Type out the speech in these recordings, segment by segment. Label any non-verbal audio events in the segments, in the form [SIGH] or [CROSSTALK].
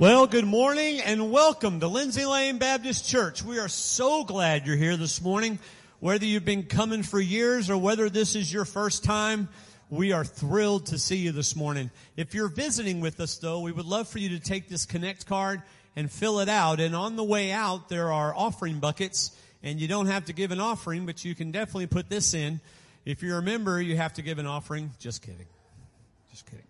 Well, good morning and welcome to Lindsay Lane Baptist Church. We are so glad you're here this morning. Whether you've been coming for years or whether this is your first time, we are thrilled to see you this morning. If you're visiting with us though, we would love for you to take this connect card and fill it out. And on the way out, there are offering buckets and you don't have to give an offering, but you can definitely put this in. If you're a member, you have to give an offering. Just kidding. Just kidding.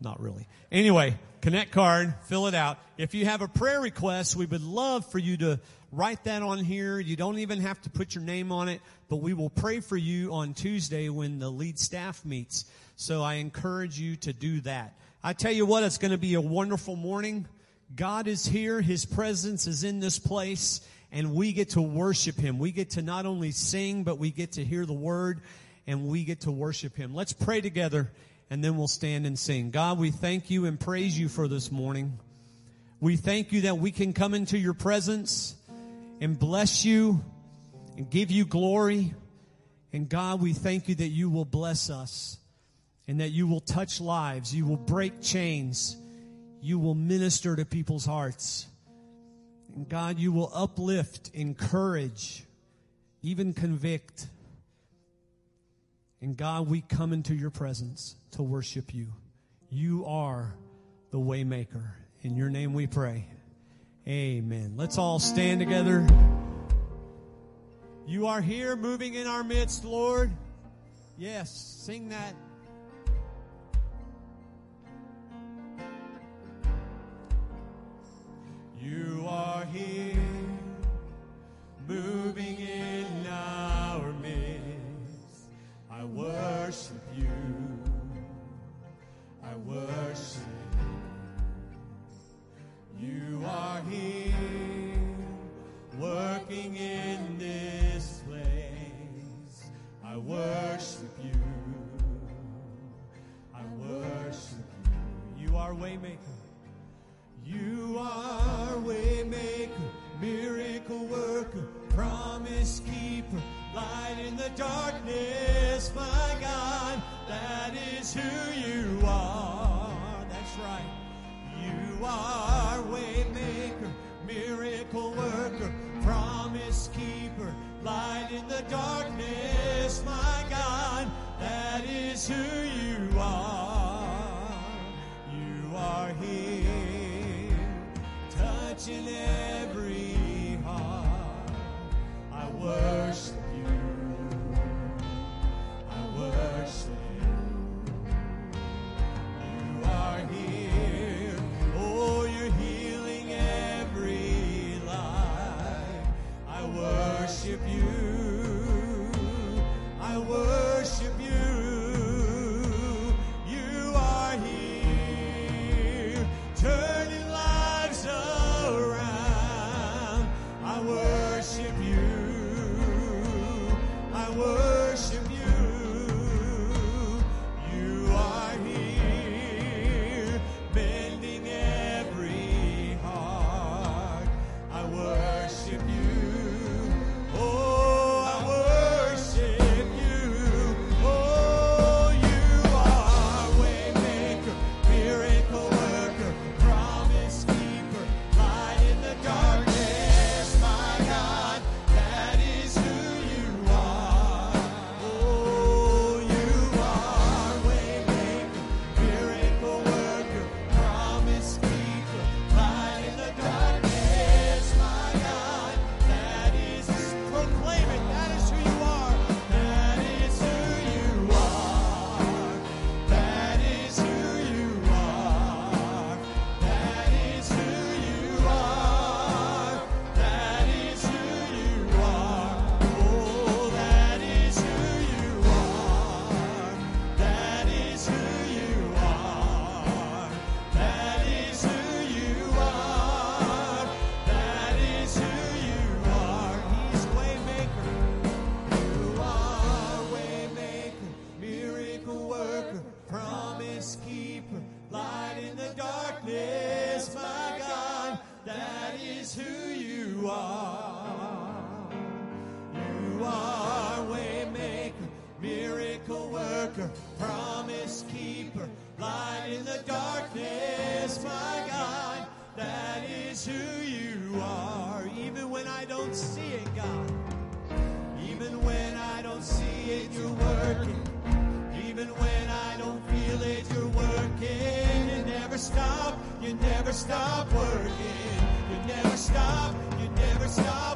Not really. Anyway, connect card, fill it out. If you have a prayer request, we would love for you to write that on here. You don't even have to put your name on it, but we will pray for you on Tuesday when the lead staff meets. So I encourage you to do that. I tell you what, it's going to be a wonderful morning. God is here. His presence is in this place and we get to worship Him. We get to not only sing, but we get to hear the word and we get to worship Him. Let's pray together and then we'll stand and sing. God, we thank you and praise you for this morning. We thank you that we can come into your presence and bless you and give you glory. And God, we thank you that you will bless us and that you will touch lives. You will break chains. You will minister to people's hearts. And God, you will uplift, encourage, even convict. And God, we come into your presence to worship you. You are the waymaker. In your name we pray. Amen. Let's all stand together. You are here moving in our midst, Lord. Yes, sing that. You are here moving in our midst. I worship you. I worship you. Are here working in this place. I worship you. I worship you. You are waymaker. You are waymaker, miracle worker, promise keeper, light in the darkness, my God. That is who you are. That's right. You are waymaker, who you are. Even when I don't see it, God. Even when I don't see it, you're working. Even when I don't feel it, you're working. You never stop, you never stop working. You never stop, you never stop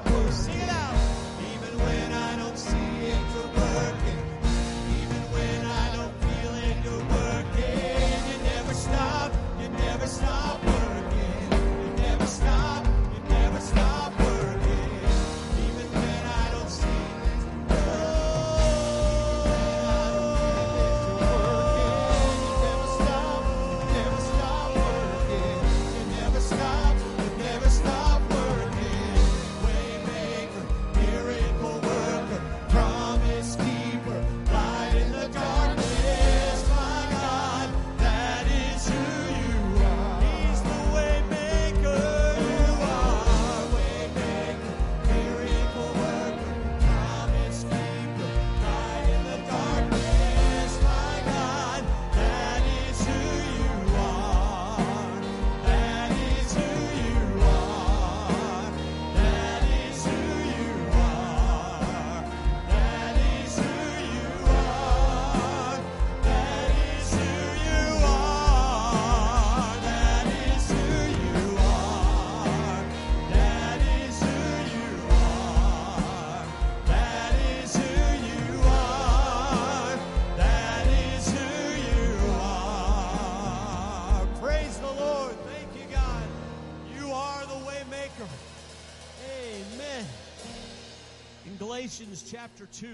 Chapter 2,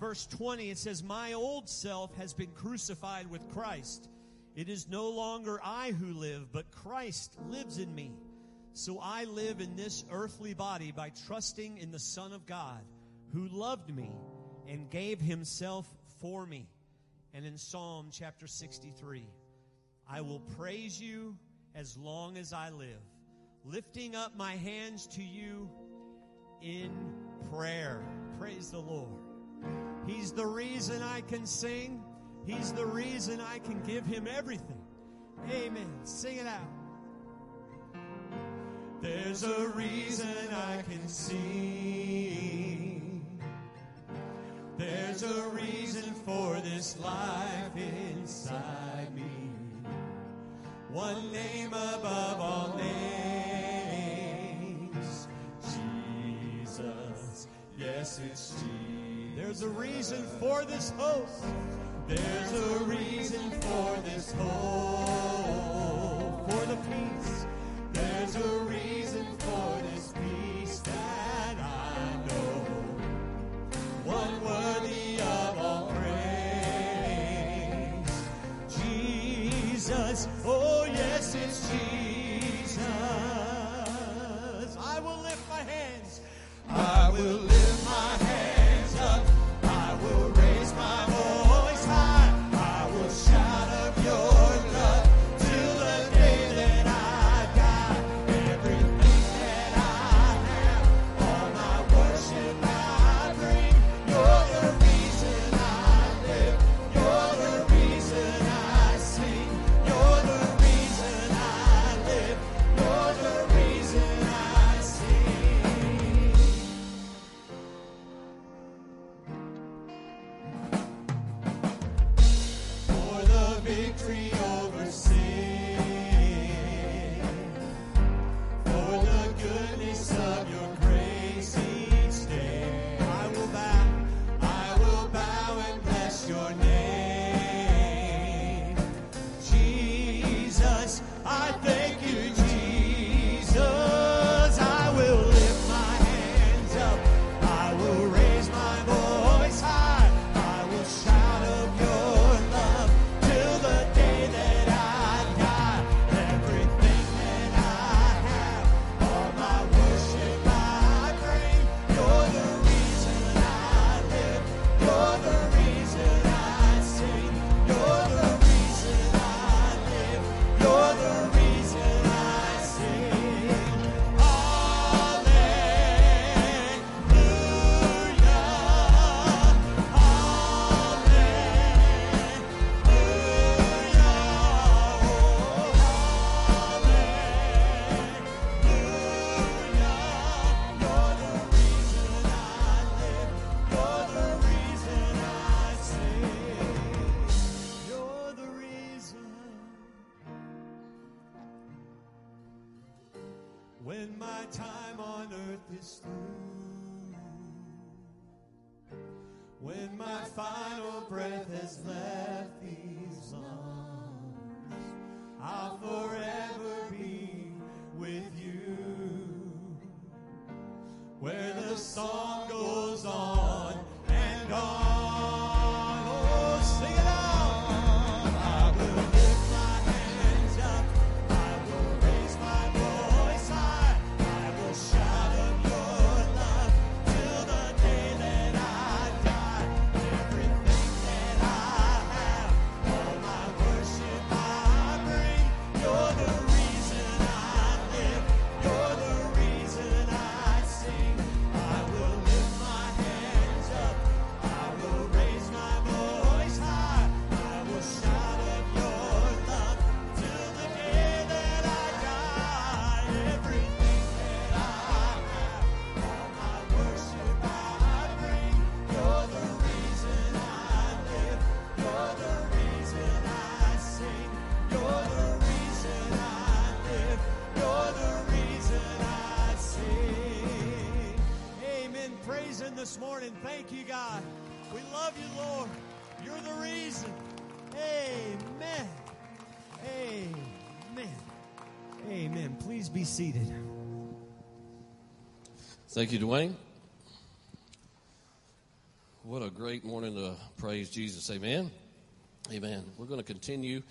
verse 20, it says, My old self has been crucified with Christ. It is no longer I who live, but Christ lives in me. So I live in this earthly body by trusting in the Son of God, who loved me and gave himself for me. And in Psalm chapter 63, I will praise you as long as I live, lifting up my hands to you in prayer. Praise the Lord. He's the reason I can sing. He's the reason I can give him everything. Amen. Sing it out. There's a reason I can see. There's a reason for this life inside me. One name above all names. Yes, it's Jesus. There's a reason for this hope. There's a reason for this hope. For the peace. Final breath has left these lungs, I'll forever be with you. Where the song goes on and on. Be seated. Thank you, Dwayne. What a great morning to praise Jesus. Amen. Amen. We're going to continue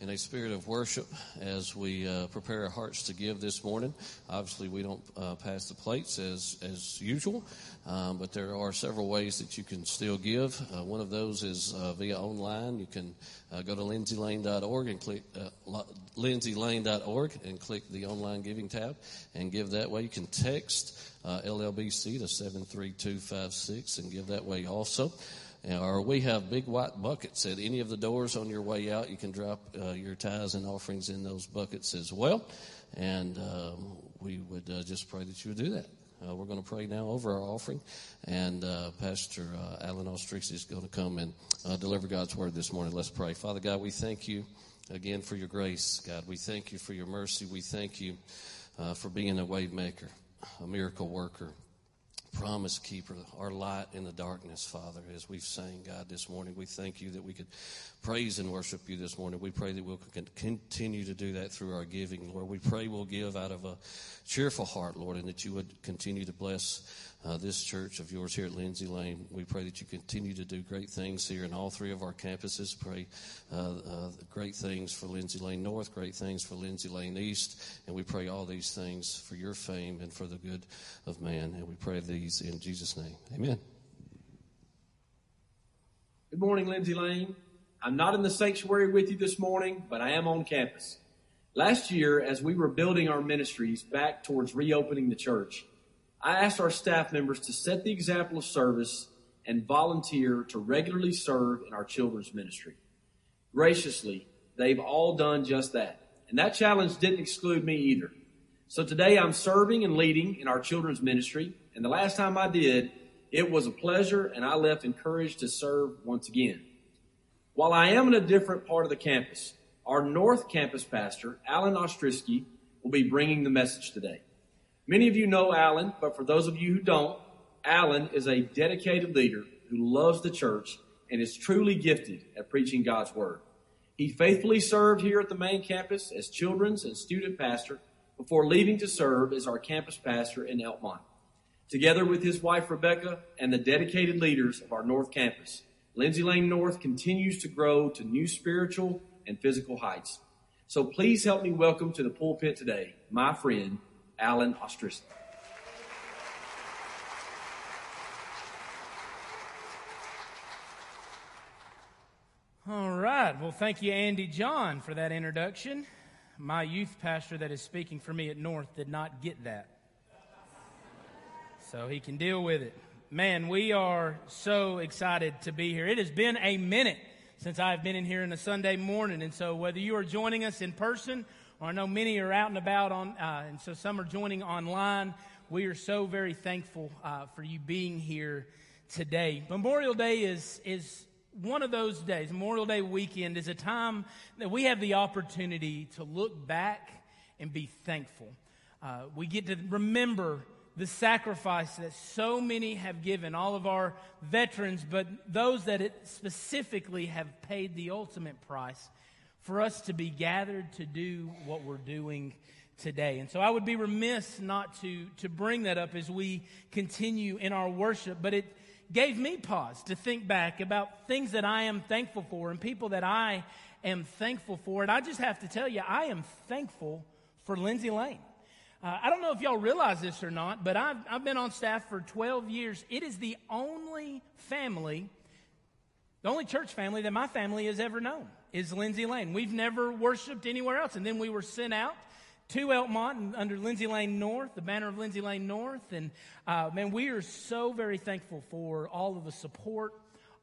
in a spirit of worship as we uh, prepare our hearts to give this morning. Obviously, we don't uh, pass the plates as as usual, um, but there are several ways that you can still give. Uh, one of those is uh, via online. You can uh, go to lindsaylane.org and click uh, lindsaylane.org and click the online giving tab and give that way. You can text uh, LLBC to seven three two five six and give that way also. Or we have big white buckets at any of the doors on your way out. You can drop uh, your tithes and offerings in those buckets as well. And um, we would uh, just pray that you would do that. Uh, we're going to pray now over our offering, and uh, Pastor uh, Alan Ostrix is going to come and uh, deliver God's word this morning. Let's pray. Father God, we thank you again for your grace, God. We thank you for your mercy. We thank you for being a waymaker, a miracle worker, promise keeper, our light in the darkness, Father, as we've sang, God, this morning. We thank you that we could praise and worship you this morning. We pray that we'll continue to do that through our giving, Lord. We pray we'll give out of a cheerful heart, Lord, and that you would continue to bless uh, this church of yours here at Lindsay Lane. We pray that you continue to do great things here in all three of our campuses. Pray uh, uh, great things for Lindsay Lane North, great things for Lindsay Lane East, and we pray all these things for your fame and for the good of man. And we pray these in Jesus' name. Amen. Good morning, Lindsay Lane. I'm not in the sanctuary with you this morning, but I am on campus. Last year, as we were building our ministries back towards reopening the church, I asked our staff members to set the example of service and volunteer to regularly serve in our children's ministry. Graciously, they've all done just that. And that challenge didn't exclude me either. So today I'm serving and leading in our children's ministry. And the last time I did, it was a pleasure and I left encouraged to serve once again. While I am in a different part of the campus, our North Campus pastor, Alan Ostrisky, will be bringing the message today. Many of you know Alan, but for those of you who don't, Alan is a dedicated leader who loves the church and is truly gifted at preaching God's Word. He faithfully served here at the main campus as children's and student pastor before leaving to serve as our campus pastor in Elkmont. Together with his wife Rebecca and the dedicated leaders of our North Campus, Lindsay Lane North continues to grow to new spiritual and physical heights. So please help me welcome to the pulpit today my friend, Alan Ostrisky. All right. Well, thank you, Andy John, for that introduction. My youth pastor that is speaking for me at North did not get that. So he can deal with it. Man, we are so excited to be here. It has been a minute since I've been in here on a Sunday morning. And so whether you are joining us in person or I know many are out and about on, uh, and so some are joining online, we are so very thankful uh, for you being here today. Memorial Day is, is one of those days, Memorial Day weekend is a time that we have the opportunity to look back and be thankful. Uh, we get to remember the sacrifice that so many have given, all of our veterans, but those that specifically have paid the ultimate price for us to be gathered to do what we're doing today. And so I would be remiss not to, to bring that up as we continue in our worship, but it gave me pause to think back about things that I am thankful for and people that I am thankful for. And I just have to tell you, I am thankful for Lindsay Lane. Uh, I don't know if y'all realize this or not, but I've, I've been on staff for 12 years. It is the only family, the only church family that my family has ever known is Lindsay Lane. We've never worshiped anywhere else. And then we were sent out to Elkmont under Lindsay Lane North, the banner of Lindsay Lane North. And uh, man, we are so very thankful for all of the support,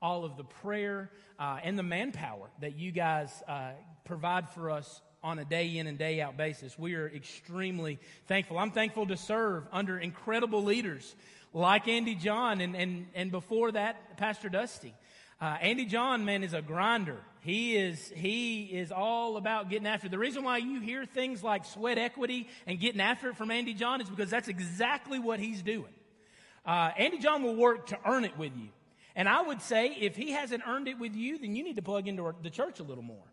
all of the prayer, uh, and the manpower that you guys uh, provide for us on a day in and day out basis. We are extremely thankful. I'm thankful to serve under incredible leaders like Andy John and, and, and before that, Pastor Dusty. Uh, Andy John, man, is a grinder. He is, he is all about getting after it. The reason why you hear things like sweat equity and getting after it from Andy John is because that's exactly what he's doing. Uh, Andy John will work to earn it with you. And I would say if he hasn't earned it with you, then you need to plug into our, the church a little more.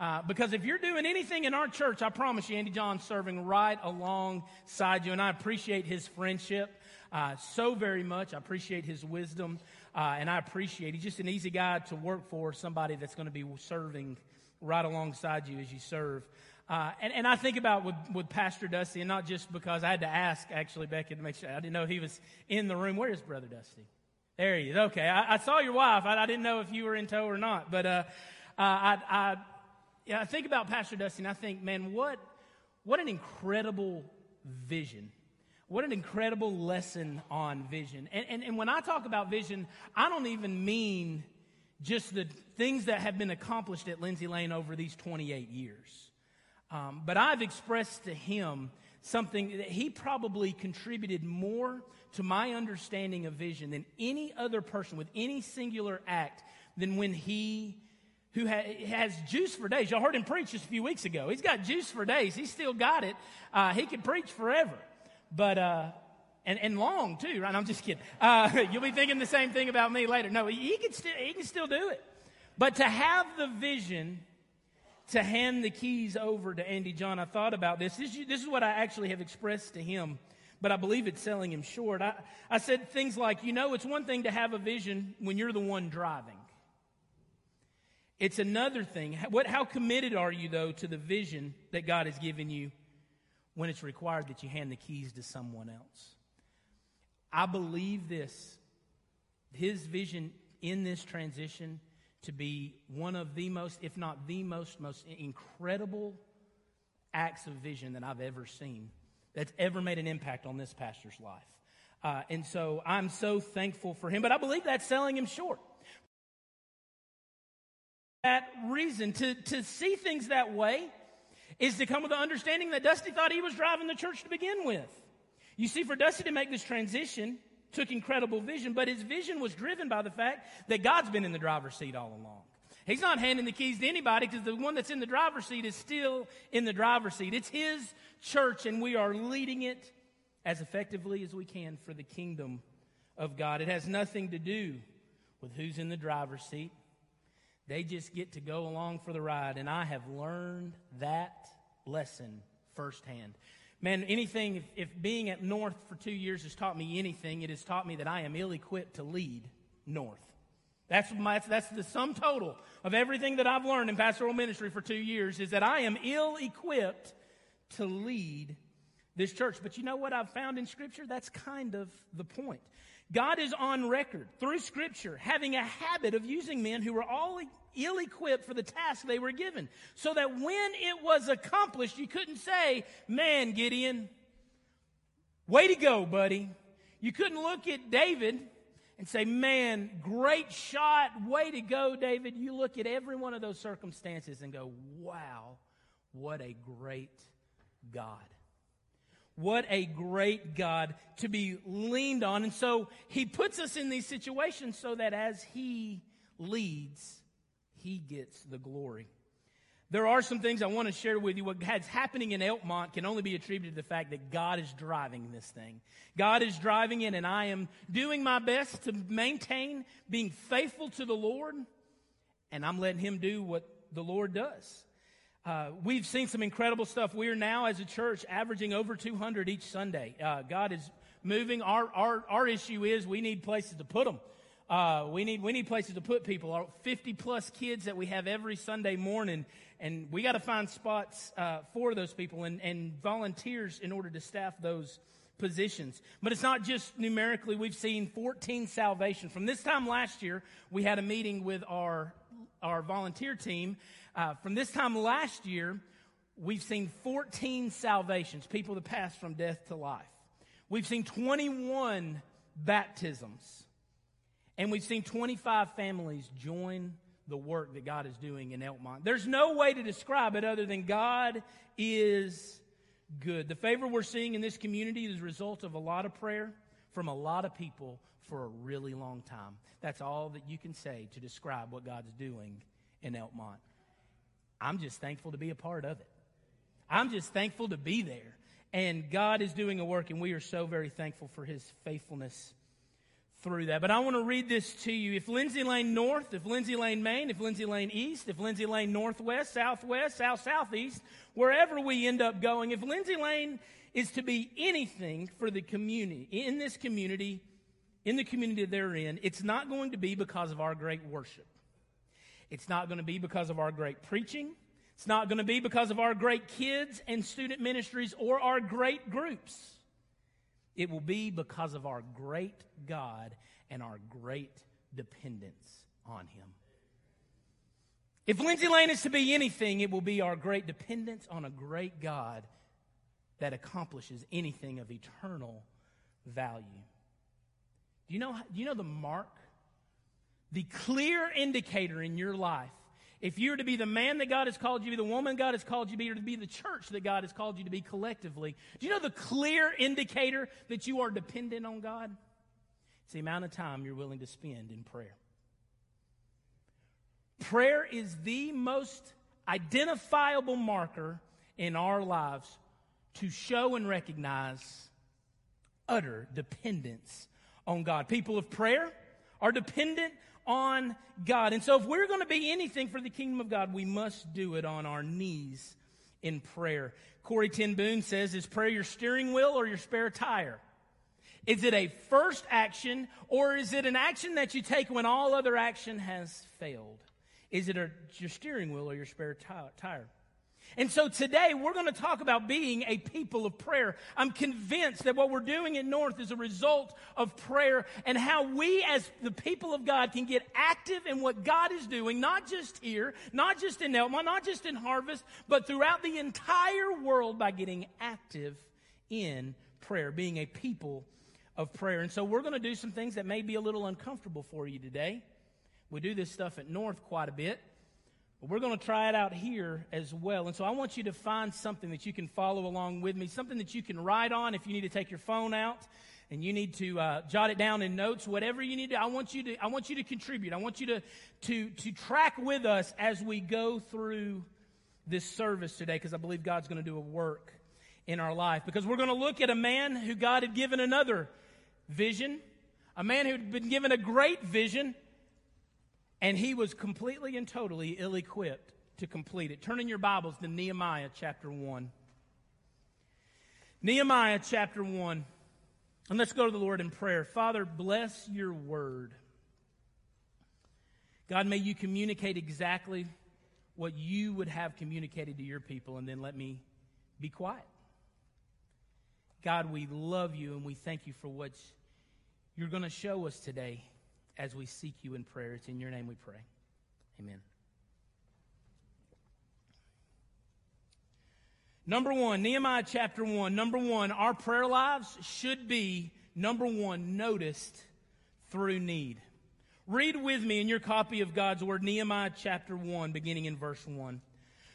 Uh, because if you're doing anything in our church, I promise you, Andy John's serving right alongside you. And I appreciate his friendship uh, so very much. I appreciate his wisdom. Uh, and I appreciate he's just an easy guy to work for, somebody that's going to be serving right alongside you as you serve. Uh, and, and I think about with, with Pastor Dusty, and not just because I had to ask, actually, Becky, to make sure I didn't know he was in the room. Where is Brother Dusty? There he is. Okay. I, I saw your wife. I, I, didn't know if you were in tow or not. But uh, uh I, I, yeah, I think about Pastor Dusty, and I think, man, what, what an incredible vision what an incredible lesson on vision. And, and, and when I talk about vision, I don't even mean just the things that have been accomplished at Lindsay Lane over these 28 years. Um, but I've expressed to him something that he probably contributed more to my understanding of vision than any other person with any singular act than when he who has juice for days. Y'all heard him preach just a few weeks ago. He's got juice for days. He's still got it. Uh, he can preach forever. But, uh, and, and long too, right? I'm just kidding. Uh, [LAUGHS] you'll be thinking the same thing about me later. No, he can, still, he can still do it. But to have the vision to hand the keys over to Andy John, I thought about this. This, this is what I actually have expressed to him, but I believe it's selling him short. I, I said things like, you know, it's one thing to have a vision when you're the one driving. It's another thing. What, how committed are you, though, to the vision that God has given you when it's required that you hand the keys to someone else. I believe this, his vision in this transition to be one of the most, if not the most, most incredible acts of vision that I've ever seen that's ever made an impact on this pastor's life. Uh, and so I'm so thankful for him, but I believe that's selling him short. That reason to, to see things that way is to come with the understanding that Dusty thought he was driving the church to begin with. You see, for Dusty to make this transition took incredible vision, but his vision was driven by the fact that God's been in the driver's seat all along. He's not handing the keys to anybody because the one that's in the driver's seat is still in the driver's seat. It's his church, and we are leading it as effectively as we can for the kingdom of God. It has nothing to do with who's in the driver's seat. They just get to go along for the ride. And I have learned that lesson firsthand. Man, anything, if, if being at North for two years has taught me anything, it has taught me that I am ill equipped to lead North. That's, my, that's the sum total of everything that I've learned in pastoral ministry for two years is that I am ill equipped to lead this church. But you know what I've found in Scripture? That's kind of the point. God is on record through Scripture having a habit of using men who were all ill equipped for the task they were given. So that when it was accomplished, you couldn't say, Man, Gideon, way to go, buddy. You couldn't look at David and say, Man, great shot, way to go, David. You look at every one of those circumstances and go, Wow, what a great God. What a great God to be leaned on. And so he puts us in these situations so that as he leads, he gets the glory. There are some things I want to share with you. What is happening in Elkmont can only be attributed to the fact that God is driving this thing. God is driving it, and I am doing my best to maintain being faithful to the Lord, and I'm letting Him do what the Lord does. Uh, we've seen some incredible stuff. We are now, as a church, averaging over 200 each Sunday. Uh, God is moving. Our, our, our issue is we need places to put them. Uh, we need we need places to put people. Our 50 plus kids that we have every Sunday morning, and we got to find spots uh, for those people and, and volunteers in order to staff those positions. But it's not just numerically. We've seen 14 salvations from this time last year. We had a meeting with our our volunteer team. Uh, from this time last year, we've seen 14 salvations, people that passed from death to life. We've seen 21 baptisms. And we've seen 25 families join the work that God is doing in Elkmont. There's no way to describe it other than God is good. The favor we're seeing in this community is a result of a lot of prayer from a lot of people for a really long time. That's all that you can say to describe what God's doing in Elkmont. I'm just thankful to be a part of it. I'm just thankful to be there. And God is doing a work, and we are so very thankful for His faithfulness through that. But I want to read this to you. If Lindsay Lane North, if Lindsay Lane Main, if Lindsay Lane East, if Lindsay Lane Northwest, Southwest, South Southeast, wherever we end up going, if Lindsay Lane is to be anything for the community, in this community, in the community they're in, it's not going to be because of our great worship. It's not going to be because of our great preaching. It's not going to be because of our great kids and student ministries or our great groups. It will be because of our great God and our great dependence on Him. If Lindsay Lane is to be anything, it will be our great dependence on a great God that accomplishes anything of eternal value. Do you know, do you know the mark? The clear indicator in your life if you're to be the man that God has called you to be, the woman God has called you to be, or to be the church that God has called you to be collectively, do you know the clear indicator that you are dependent on God? It's the amount of time you're willing to spend in prayer. Prayer is the most identifiable marker in our lives to show and recognize utter dependence on God. People of prayer are dependent on God. And so, if we're going to be anything for the kingdom of God, we must do it on our knees in prayer. Corrie ten Boom says, Is prayer your steering wheel or your spare tire? Is it a first action or is it an action that you take when all other action has failed? Is it a, your steering wheel or your spare tire? And so today we're going to talk about being a people of prayer. I'm convinced that what we're doing at North is a result of prayer and how we as the people of God can get active in what God is doing, not just here, not just in Elkmont, not just in Harvest, but throughout the entire world by getting active in prayer, being a people of prayer. And so we're going to do some things that may be a little uncomfortable for you today. We do this stuff at North quite a bit. But we're going to try it out here as well. And so I want you to find something that you can follow along with me, something that you can write on if you need to take your phone out and you need to uh, jot it down in notes, whatever you need to. I want you to. I want you to contribute. I want you to to to track with us as we go through this service today, because I believe God's going to do a work in our life. Because we're going to look at a man who God had given another vision, a man who'd been given a great vision, and he was completely and totally ill equipped to complete it. Turn in your Bibles to Nehemiah chapter 1. Nehemiah chapter 1. And let's go to the Lord in prayer. Father, bless your word. God, may you communicate exactly what you would have communicated to your people, and then let me be quiet. God, we love you and we thank you for what you're going to show us today as we seek you in prayer. It's in your name we pray. Amen. Number one, Nehemiah chapter one. Number one, our prayer lives should be, number one, noticed through need. Read with me in your copy of God's Word, Nehemiah chapter 1, beginning in verse 1.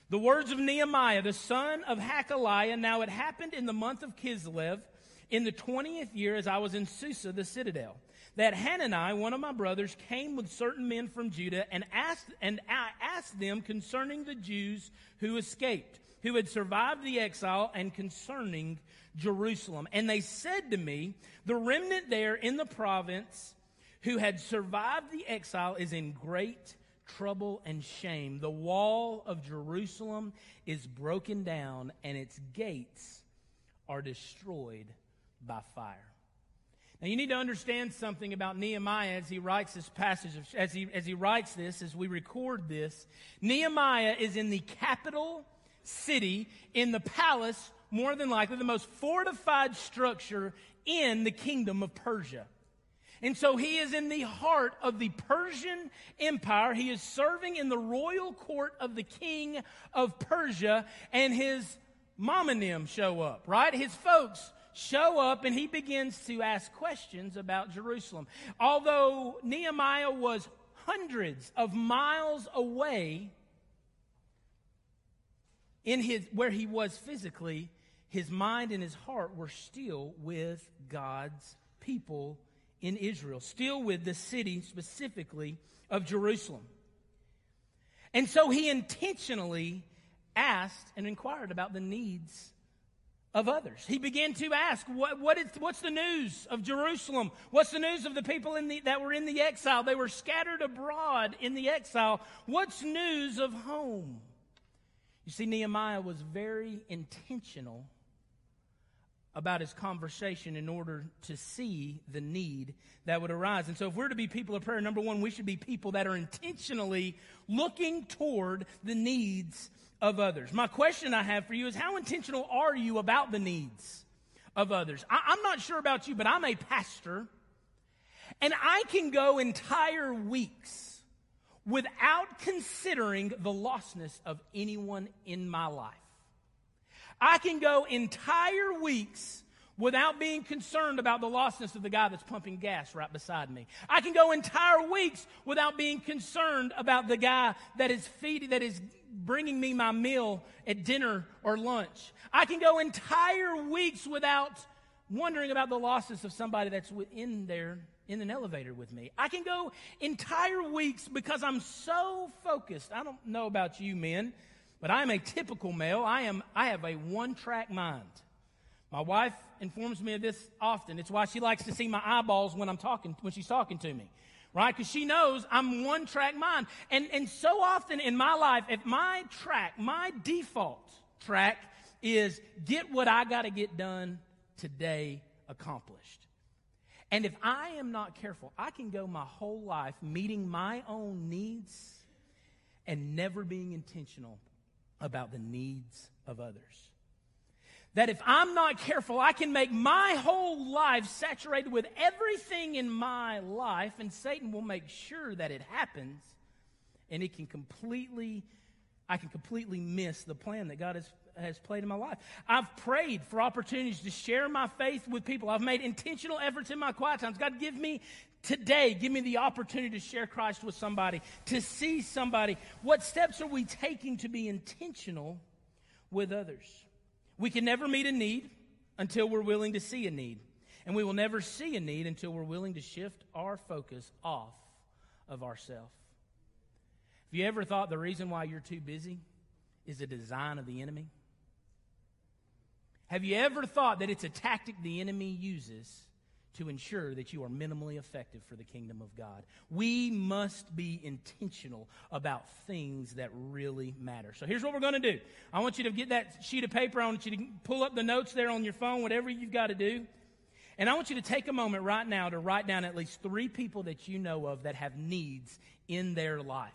The words of Nehemiah, the son of Hacaliah. Now it happened in the month of Kislev, in the 20th year, as I was in Susa, the citadel that Hanani, one of my brothers, came with certain men from Judah and asked, and I asked them concerning the Jews who escaped, who had survived the exile, and concerning Jerusalem. And they said to me, The remnant there in the province who had survived the exile is in great trouble and shame. The wall of Jerusalem is broken down, and its gates are destroyed by fire. Now you need to understand something about Nehemiah as he writes this passage, as he, as he writes this, as we record this. Nehemiah is in the capital city, in the palace, more than likely the most fortified structure in the kingdom of Persia. And so he is in the heart of the Persian Empire. He is serving in the royal court of the king of Persia, and his mom and them show up, right? His folks show up, and he begins to ask questions about Jerusalem. Although Nehemiah was hundreds of miles away in his where he was physically, his mind and his heart were still with God's people in Israel, still with the city specifically of Jerusalem. And so he intentionally asked and inquired about the needs of others. He began to ask, what, what is, what's the news of Jerusalem? What's the news of the people the, that were in the exile? They were scattered abroad in the exile. What's news of home? You see, Nehemiah was very intentional about his conversation in order to see the need that would arise. And so, if we're to be people of prayer, number one, we should be people that are intentionally looking toward the needs of others. My question I have for you is how intentional are you about the needs of others? I, am not sure about you, but I'm a pastor, and I can go entire weeks without considering the lostness of anyone in my life. I can go entire weeks without being concerned about the lostness of the guy that's pumping gas right beside me. I can go entire weeks without being concerned about the guy that is feeding, that is bringing me my meal at dinner or lunch. I can go entire weeks without wondering about the losses of somebody that's in there in an elevator with me. I can go entire weeks because I'm so focused. I don't know about you men. But I am a typical male. I, am, I have a one track mind. My wife informs me of this often. It's why she likes to see my eyeballs when I'm talking, when she's talking to me. Right? Because she knows I'm one track mind. And, and so often in my life, if my track, my default track is get what I got to get done today accomplished. And if I am not careful, I can go my whole life meeting my own needs and never being intentional about the needs of others. That if I'm not careful, I can make my whole life saturated with everything in my life, and Satan will make sure that it happens, and it can completely, I can completely miss the plan that God has, has played in my life. I've prayed for opportunities to share my faith with people. I've made intentional efforts in my quiet times. God, give me Today, give me the opportunity to share Christ with somebody, to see somebody. What steps are we taking to be intentional with others? We can never meet a need until we're willing to see a need. And we will never see a need until we're willing to shift our focus off of ourselves. Have you ever thought the reason why you're too busy is a design of the enemy? Have you ever thought that it's a tactic the enemy uses to ensure that you are minimally effective for the kingdom of God. We must be intentional about things that really matter. So here's what we're going to do. I want you to get that sheet of paper. I want you to pull up the notes there on your phone, whatever you've got to do. And I want you to take a moment right now to write down at least three people that you know of that have needs in their life.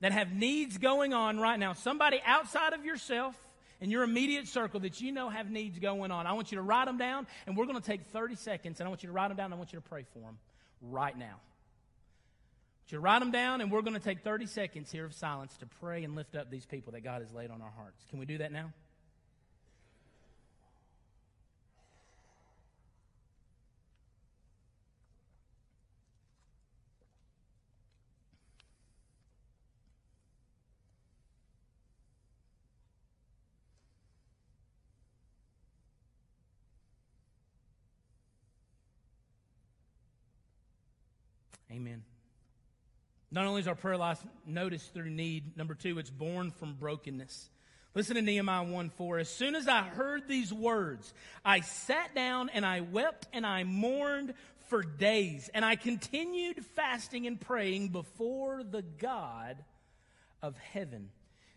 That have needs going on right now. Somebody outside of yourself in your immediate circle that you know have needs going on. I want you to write them down, and we're going to take 30 seconds, and I want you to write them down, and I want you to pray for them right now. You to write them down, and we're going to take 30 seconds here of silence to pray and lift up these people that God has laid on our hearts. Can we do that now? Not only is our prayer life noticed through need, number two, it's born from brokenness. Listen to Nehemiah 1 4. As soon as I heard these words, I sat down and I wept and I mourned for days. And I continued fasting and praying before the God of heaven.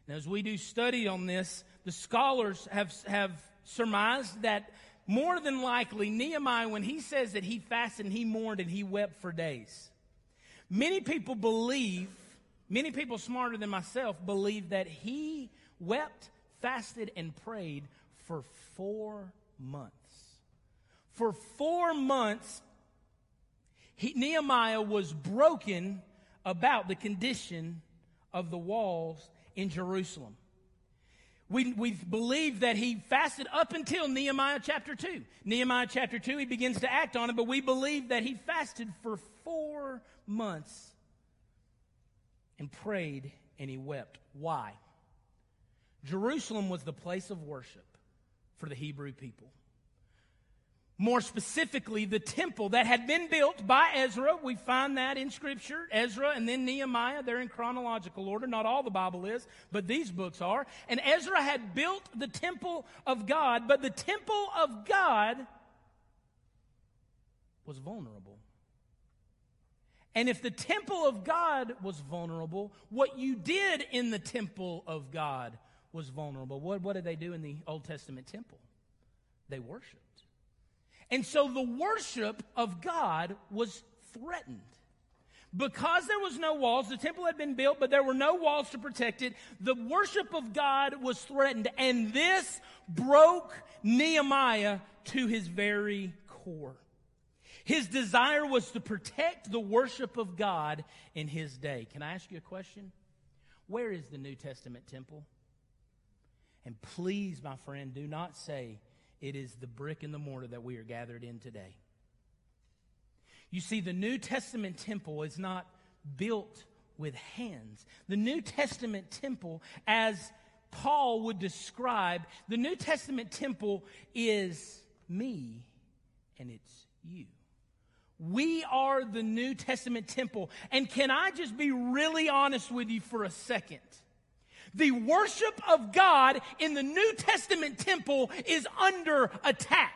Now, as we do study on this, the scholars have, have surmised that more than likely Nehemiah, when he says that he fasted and he mourned and he wept for days, many people believe, many people smarter than myself believe that he wept, fasted, and prayed for four months. For four months, he, Nehemiah was broken about the condition of the walls in Jerusalem. We, we believe that he fasted up until Nehemiah chapter 2. Nehemiah chapter 2, he begins to act on it, but we believe that he fasted for four months and prayed and he wept. Why? Jerusalem was the place of worship for the Hebrew people. More specifically, the temple that had been built by Ezra. We find that in Scripture. Ezra and then Nehemiah. They're in chronological order. Not all the Bible is, but these books are. And Ezra had built the temple of God, but the temple of God was vulnerable. And if the temple of God was vulnerable, what you did in the temple of God was vulnerable. What, what did they do in the Old Testament temple? They worshiped. And so the worship of God was threatened. Because there was no walls, the temple had been built, but there were no walls to protect it. The worship of God was threatened, and this broke Nehemiah to his very core. His desire was to protect the worship of God in his day. Can I ask you a question? Where is the New Testament temple? And please, my friend, do not say it is the brick and the mortar that we are gathered in today. You see, the New Testament temple is not built with hands. The New Testament temple, as Paul would describe, the New Testament temple is me and it's you. We are the New Testament temple. And can I just be really honest with you for a second? The worship of God in the New Testament temple is under attack.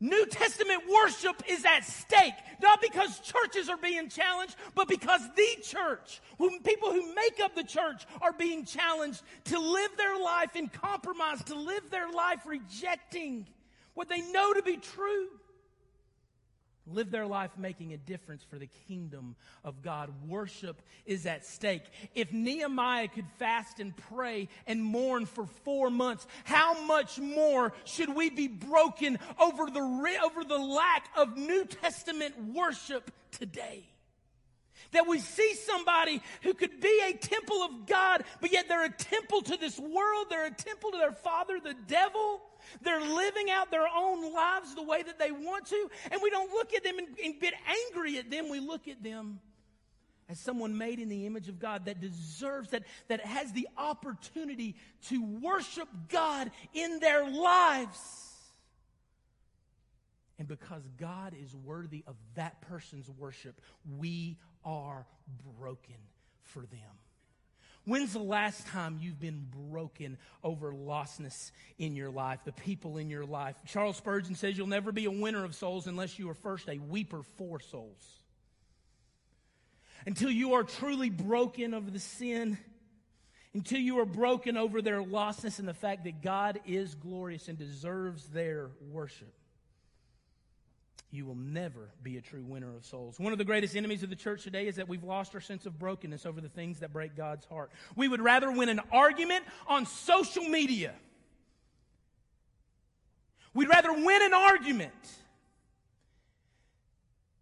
New Testament worship is at stake, not because churches are being challenged, but because the church, whom people who make up the church are being challenged to live their life in compromise, to live their life rejecting what they know to be true live their life making a difference for the kingdom of God. Worship is at stake. If Nehemiah could fast and pray and mourn for four months, how much more should we be broken over the, over the lack of New Testament worship today? That we see somebody who could be a temple of God, but yet they're a temple to this world. They're a temple to their father, the devil. They're living out their own lives the way that they want to, and we don't look at them and, and get angry at them. We look at them as someone made in the image of God that deserves, that, that has the opportunity to worship God in their lives. And because God is worthy of that person's worship, we are broken for them. When's the last time you've been broken over lostness in your life, the people in your life? Charles Spurgeon says you'll never be a winner of souls unless you are first a weeper for souls. Until you are truly broken over the sin, until you are broken over their lostness and the fact that God is glorious and deserves their worship you will never be a true winner of souls. One of the greatest enemies of the church today is that we've lost our sense of brokenness over the things that break God's heart. We would rather win an argument on social media. We'd rather win an argument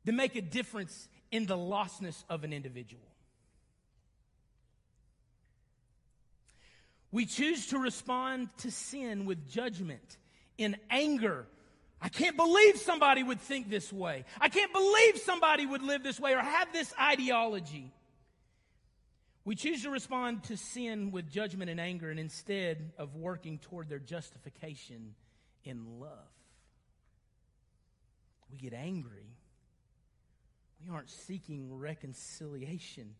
than make a difference in the lostness of an individual. We choose to respond to sin with judgment, in anger, I can't believe somebody would think this way. I can't believe somebody would live this way or have this ideology. We choose to respond to sin with judgment and anger and instead of working toward their justification in love. We get angry We aren't seeking reconciliation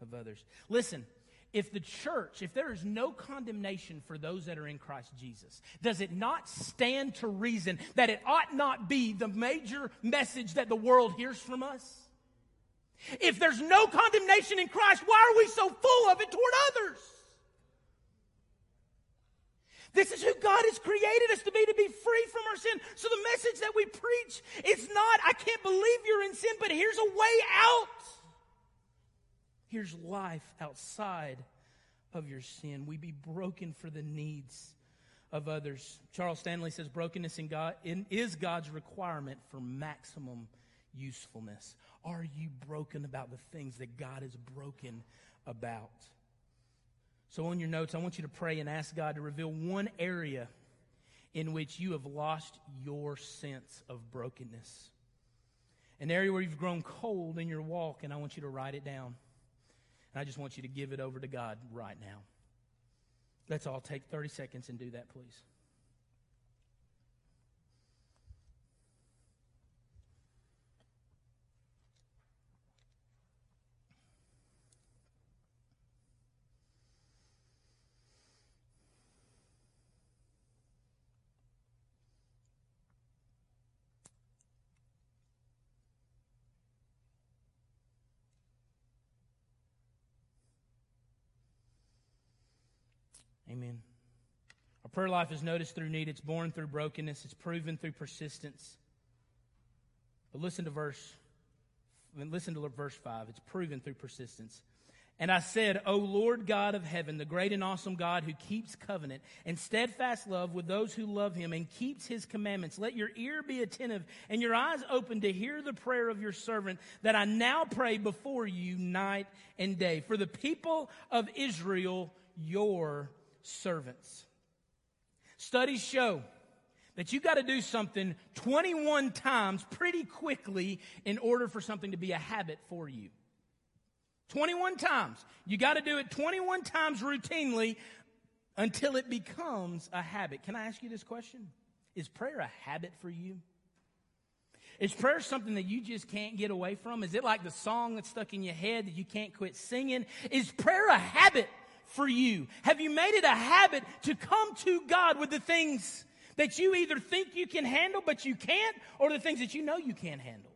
of others. Listen, if the church, if there is no condemnation for those that are in Christ Jesus, does it not stand to reason that it ought not be the major message that the world hears from us? If there's no condemnation in Christ, why are we so full of it toward others? This is who God has created us to be, to be free from our sin. So the message that we preach is not, I can't believe you're in sin, but here's a way out. Here's life outside of your sin. We be broken for the needs of others. Charles Stanley says brokenness in God in, is God's requirement for maximum usefulness. Are you broken about the things that God is broken about? So, on your notes, I want you to pray and ask God to reveal one area in which you have lost your sense of brokenness. An area where you've grown cold in your walk, and I want you to write it down. I just want you to give it over to God right now. Let's all take 30 seconds and do that, please. Amen. Our prayer life is noticed through need. It's born through brokenness. It's proven through persistence. But listen to verse, listen to verse 5. It's proven through persistence. And I said, O Lord God of heaven, the great and awesome God who keeps covenant and steadfast love with those who love him and keeps his commandments, let your ear be attentive and your eyes open to hear the prayer of your servant that I now pray before you night and day. For the people of Israel, your servants. Studies show that you got to do something 21 times pretty quickly in order for something to be a habit for you. 21 times. You got to do it 21 times routinely until it becomes a habit. Can I ask you this question? Is prayer a habit for you? Is prayer something that you just can't get away from? Is it like the song that's stuck in your head that you can't quit singing? Is prayer a habit for you? Have you made it a habit to come to God with the things that you either think you can handle but you can't, or the things that you know you can't handle?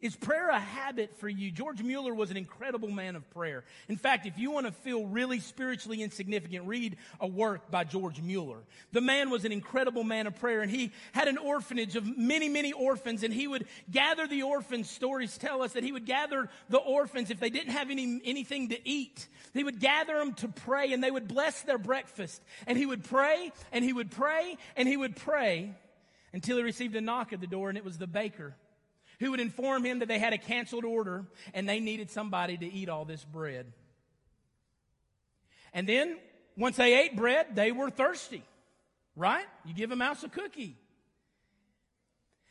Is prayer a habit for you? George Mueller was an incredible man of prayer. In fact, if you want to feel really spiritually insignificant, read a work by George Mueller. The man was an incredible man of prayer and he had an orphanage of many, many orphans and he would gather the orphans. Stories tell us that he would gather the orphans if they didn't have any, anything to eat. He would gather them to pray and they would bless their breakfast. And he would pray and he would pray and he would pray until he received a knock at the door and it was the baker who would inform him that they had a canceled order and they needed somebody to eat all this bread. And then, once they ate bread, they were thirsty, right? You give a mouse a cookie.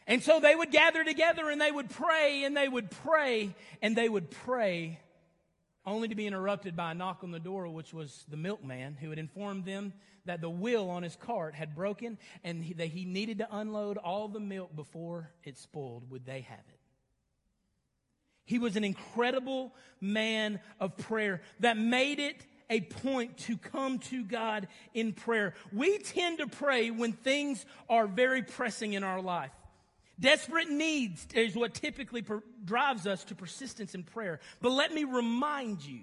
And so they would gather together and they would pray and they would pray and they would pray only to be interrupted by a knock on the door, which was the milkman who had informed them that the wheel on his cart had broken and he, that he needed to unload all the milk before it spoiled. Would they have it? He was an incredible man of prayer that made it a point to come to God in prayer. We tend to pray when things are very pressing in our life. Desperate needs is what typically per- drives us to persistence in prayer. But let me remind you,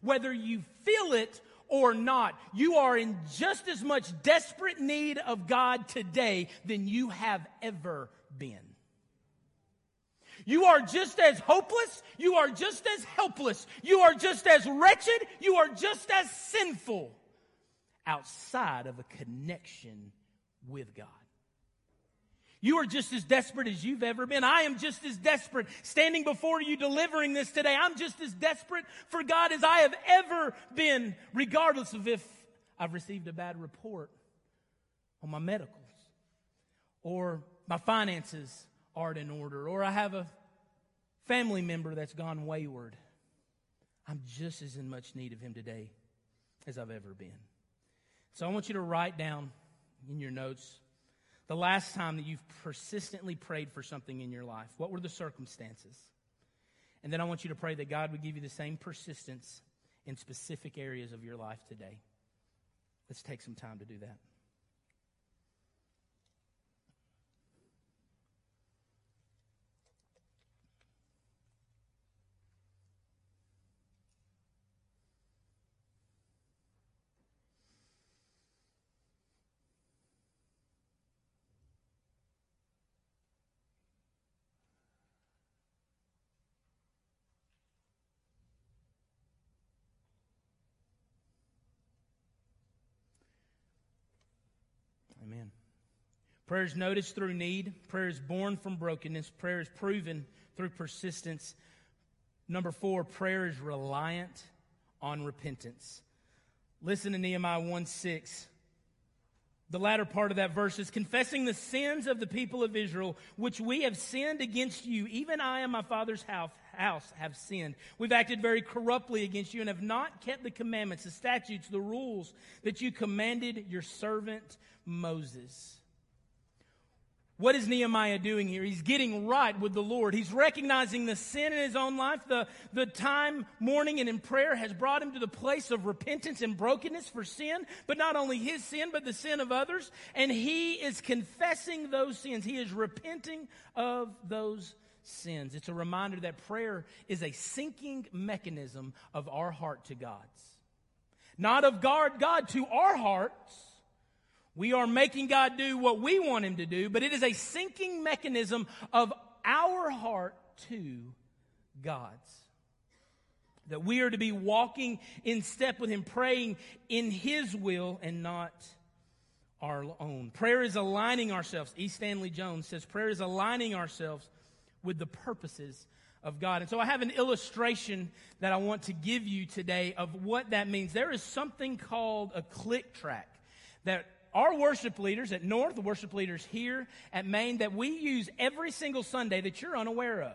whether you feel it or not, you are in just as much desperate need of God today than you have ever been. You are just as hopeless. You are just as helpless. You are just as wretched. You are just as sinful outside of a connection with God. You are just as desperate as you've ever been. I am just as desperate standing before you delivering this today. I'm just as desperate for God as I have ever been, regardless of if I've received a bad report on my medicals or my finances aren't in order or I have a family member that's gone wayward. I'm just as in much need of Him today as I've ever been. So I want you to write down in your notes the last time that you've persistently prayed for something in your life? What were the circumstances? And then I want you to pray that God would give you the same persistence in specific areas of your life today. Let's take some time to do that. Amen. Prayer is noticed through need. Prayer is born from brokenness. Prayer is proven through persistence. Number four, prayer is reliant on repentance. Listen to Nehemiah 1 6. The latter part of that verse is confessing the sins of the people of Israel, which we have sinned against you. Even I and my father's house, house have sinned. We've acted very corruptly against you and have not kept the commandments, the statutes, the rules that you commanded your servant Moses. What is Nehemiah doing here? He's getting right with the Lord. He's recognizing the sin in his own life. The, the time mourning and in prayer has brought him to the place of repentance and brokenness for sin, but not only his sin, but the sin of others. And he is confessing those sins. He is repenting of those sins. It's a reminder that prayer is a syncing mechanism of our heart to God's. Not of God, God to our hearts we are making God do what we want Him to do, but it is a syncing mechanism of our heart to God's. That we are to be walking in step with Him, praying in His will and not our own. Prayer is aligning ourselves. E. Stanley Jones says prayer is aligning ourselves with the purposes of God. And so I have an illustration that I want to give you today of what that means. There is something called a click track that our worship leaders at North, the worship leaders here at Main, that we use every single Sunday that you're unaware of.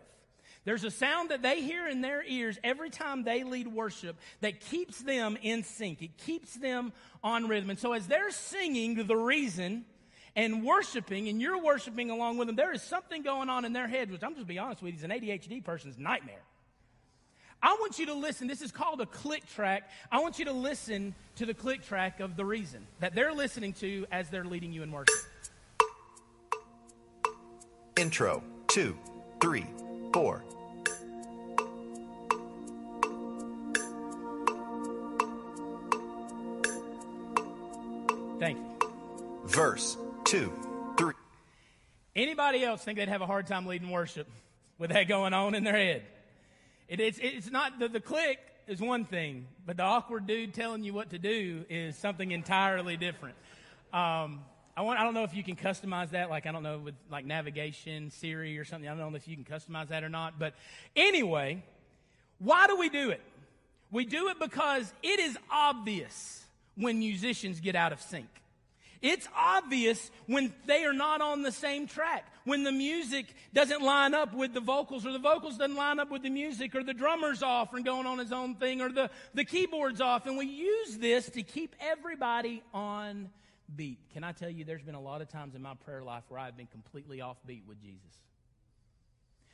There's a sound that they hear in their ears every time they lead worship that keeps them in sync. It keeps them on rhythm. And so as they're singing the reason and worshiping, and you're worshiping along with them, there is something going on in their head, which I'm just be honest with you, is an ADHD person's nightmare. I want you to listen. This is called a click track. I want you to listen to the click track of the reason that they're listening to as they're leading you in worship. Intro, two, three, four. Thank you. Verse, two, three. Anybody else think they'd have a hard time leading worship with that going on in their head? It, it's, it's not the, the click is one thing, but the awkward dude telling you what to do is something entirely different. Um, I want, I don't know if you can customize that, like, I don't know, with like navigation, Siri or something. I don't know if you can customize that or not. But anyway, why do we do it? We do it because it is obvious when musicians get out of sync. It's obvious when they are not on the same track, when the music doesn't line up with the vocals, or the vocals doesn't line up with the music, or the drummer's off and going on his own thing, or the, the keyboard's off. And we use this to keep everybody on beat. Can I tell you, there's been a lot of times in my prayer life where I've been completely off beat with Jesus.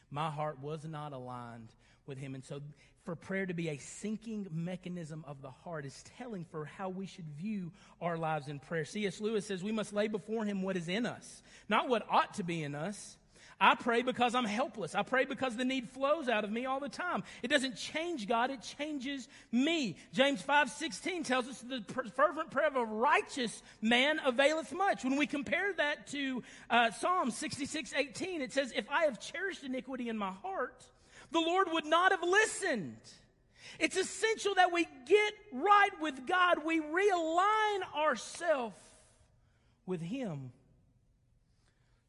My heart was not aligned with him. And so for prayer to be a syncing mechanism of the heart is telling for how we should view our lives in prayer. C.S. Lewis says we must lay before him what is in us, not what ought to be in us. I pray because I'm helpless. I pray because the need flows out of me all the time. It doesn't change God, it changes me. James 5:16 tells us the fervent prayer of a righteous man availeth much. When we compare that to uh, Psalm 66:18, it says, "If I have cherished iniquity in my heart, the Lord would not have listened. It's essential that we get right with God. We realign ourselves with Him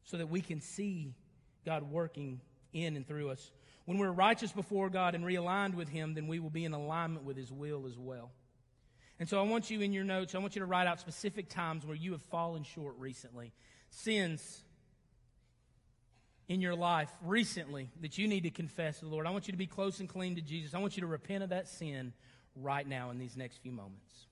so that we can see God working in and through us. When we're righteous before God and realigned with Him, then we will be in alignment with His will as well. And so I want you in your notes, I want you to write out specific times where you have fallen short recently. Sins in your life recently that you need to confess to the Lord. I want you to be close and clean to Jesus. I want you to repent of that sin right now in these next few moments.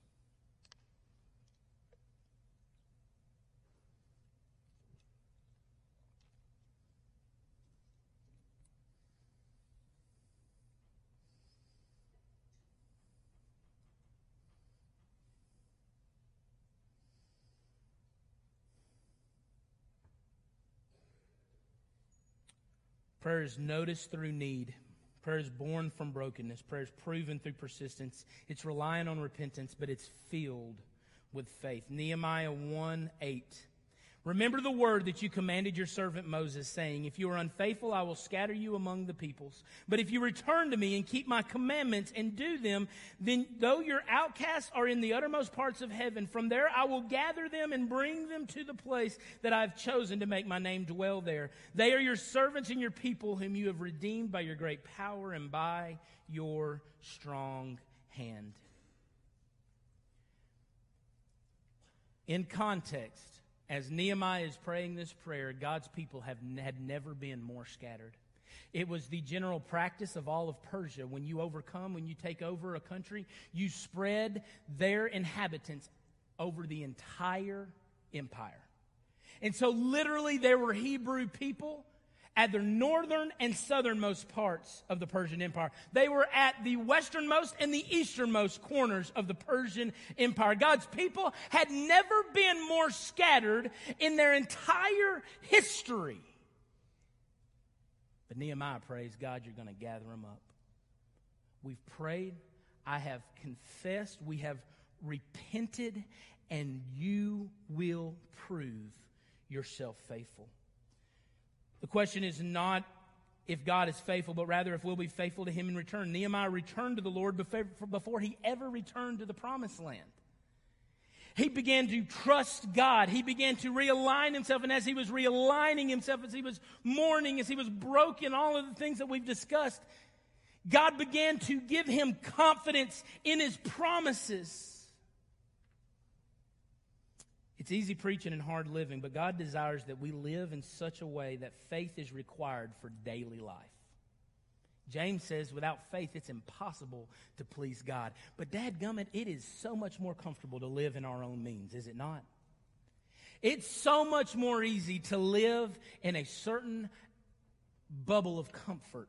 Prayer is noticed through need. Prayer is born from brokenness. Prayer is proven through persistence. It's relying on repentance, but it's filled with faith. Nehemiah 1 8. Remember the word that you commanded your servant Moses, saying, If you are unfaithful, I will scatter you among the peoples. But if you return to me and keep my commandments and do them, then though your outcasts are in the uttermost parts of heaven, from there I will gather them and bring them to the place that I have chosen to make my name dwell there. They are your servants and your people, whom you have redeemed by your great power and by your strong hand. In context, as Nehemiah is praying this prayer, God's people have, had never been more scattered. It was the general practice of all of Persia. When you overcome, when you take over a country, you spread their inhabitants over the entire empire. And so, literally, there were Hebrew people at the northern and southernmost parts of the Persian Empire. They were at the westernmost and the easternmost corners of the Persian Empire. God's people had never been more scattered in their entire history. But Nehemiah prays, God, you're going to gather them up. We've prayed. I have confessed. We have repented, and you will prove yourself faithful. The question is not if God is faithful, but rather if we'll be faithful to Him in return. Nehemiah returned to the Lord before he ever returned to the promised land. He began to trust God. He began to realign himself. And as he was realigning himself, as he was mourning, as he was broken, all of the things that we've discussed, God began to give him confidence in his promises. It's easy preaching and hard living, but God desires that we live in such a way that faith is required for daily life. James says, without faith, it's impossible to please God. But, Dad dadgummit, it is so much more comfortable to live in our own means, is it not? It's so much more easy to live in a certain bubble of comfort.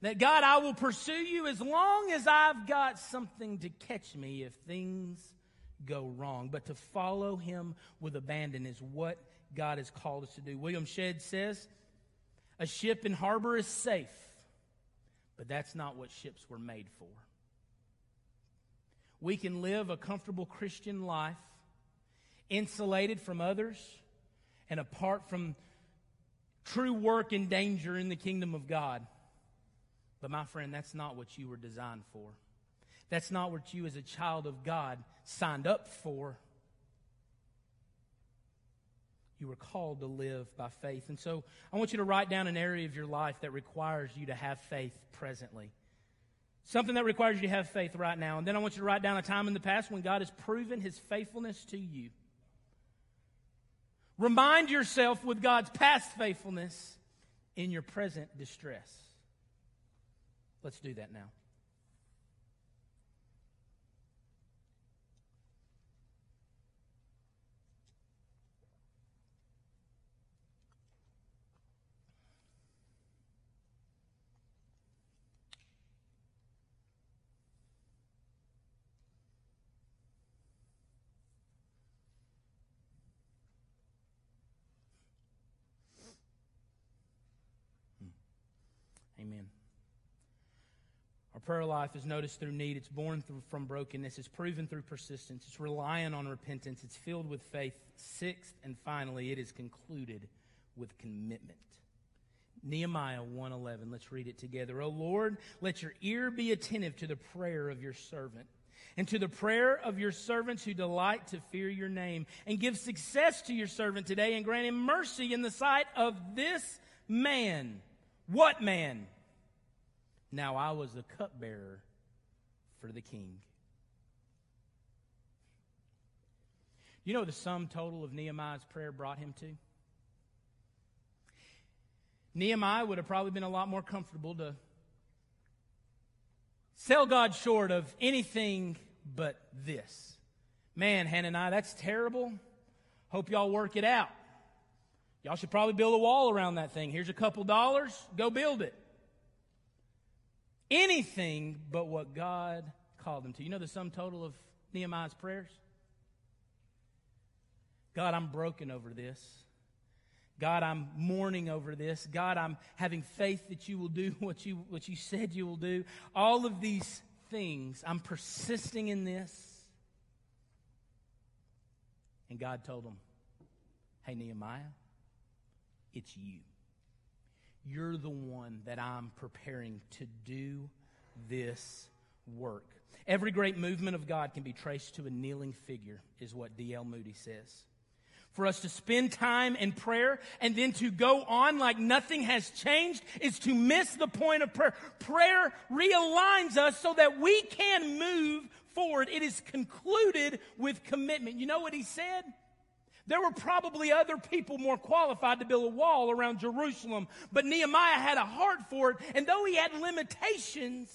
That God, I will pursue you as long as I've got something to catch me if things go wrong. But to follow him with abandon is what God has called us to do. William Shedd says, a ship in harbor is safe, but that's not what ships were made for. We can live a comfortable Christian life, insulated from others, and apart from true work and danger in the kingdom of God. But my friend, that's not what you were designed for. That's not what you, as a child of God, signed up for. You were called to live by faith. And so I want you to write down an area of your life that requires you to have faith presently. Something that requires you to have faith right now. And then I want you to write down a time in the past when God has proven his faithfulness to you. Remind yourself with God's past faithfulness in your present distress. Let's do that now. Amen. Our prayer life is noticed through need. It's born through, from brokenness. It's proven through persistence. It's reliant on repentance. It's filled with faith. Sixth and finally, it is concluded with commitment. Nehemiah 1:11. Let's read it together. O Lord, let your ear be attentive to the prayer of your servant and to the prayer of your servants who delight to fear your name and give success to your servant today and grant him mercy in the sight of this man. What man? Now I was the cupbearer for the king. You know the sum total of Nehemiah's prayer brought him to? Nehemiah would have probably been a lot more comfortable to sell God short of anything but this. Man, Hananiah, that's terrible. Hope y'all work it out. Y'all should probably build a wall around that thing. Here's a couple dollars. Go build it anything but what God called them to. You know the sum total of Nehemiah's prayers? God, I'm broken over this. God, I'm mourning over this. God, I'm having faith that you will do [LAUGHS] what you, what you said you will do. All of these things, I'm persisting in this. And God told him, Hey, Nehemiah, it's you. You're the one that I'm preparing to do this work. Every great movement of God can be traced to a kneeling figure, is what D.L. Moody says. For us to spend time in prayer and then to go on like nothing has changed is to miss the point of prayer. Prayer realigns us so that we can move forward. It is concluded with commitment. You know what he said? There were probably other people more qualified to build a wall around Jerusalem, but Nehemiah had a heart for it, and though he had limitations,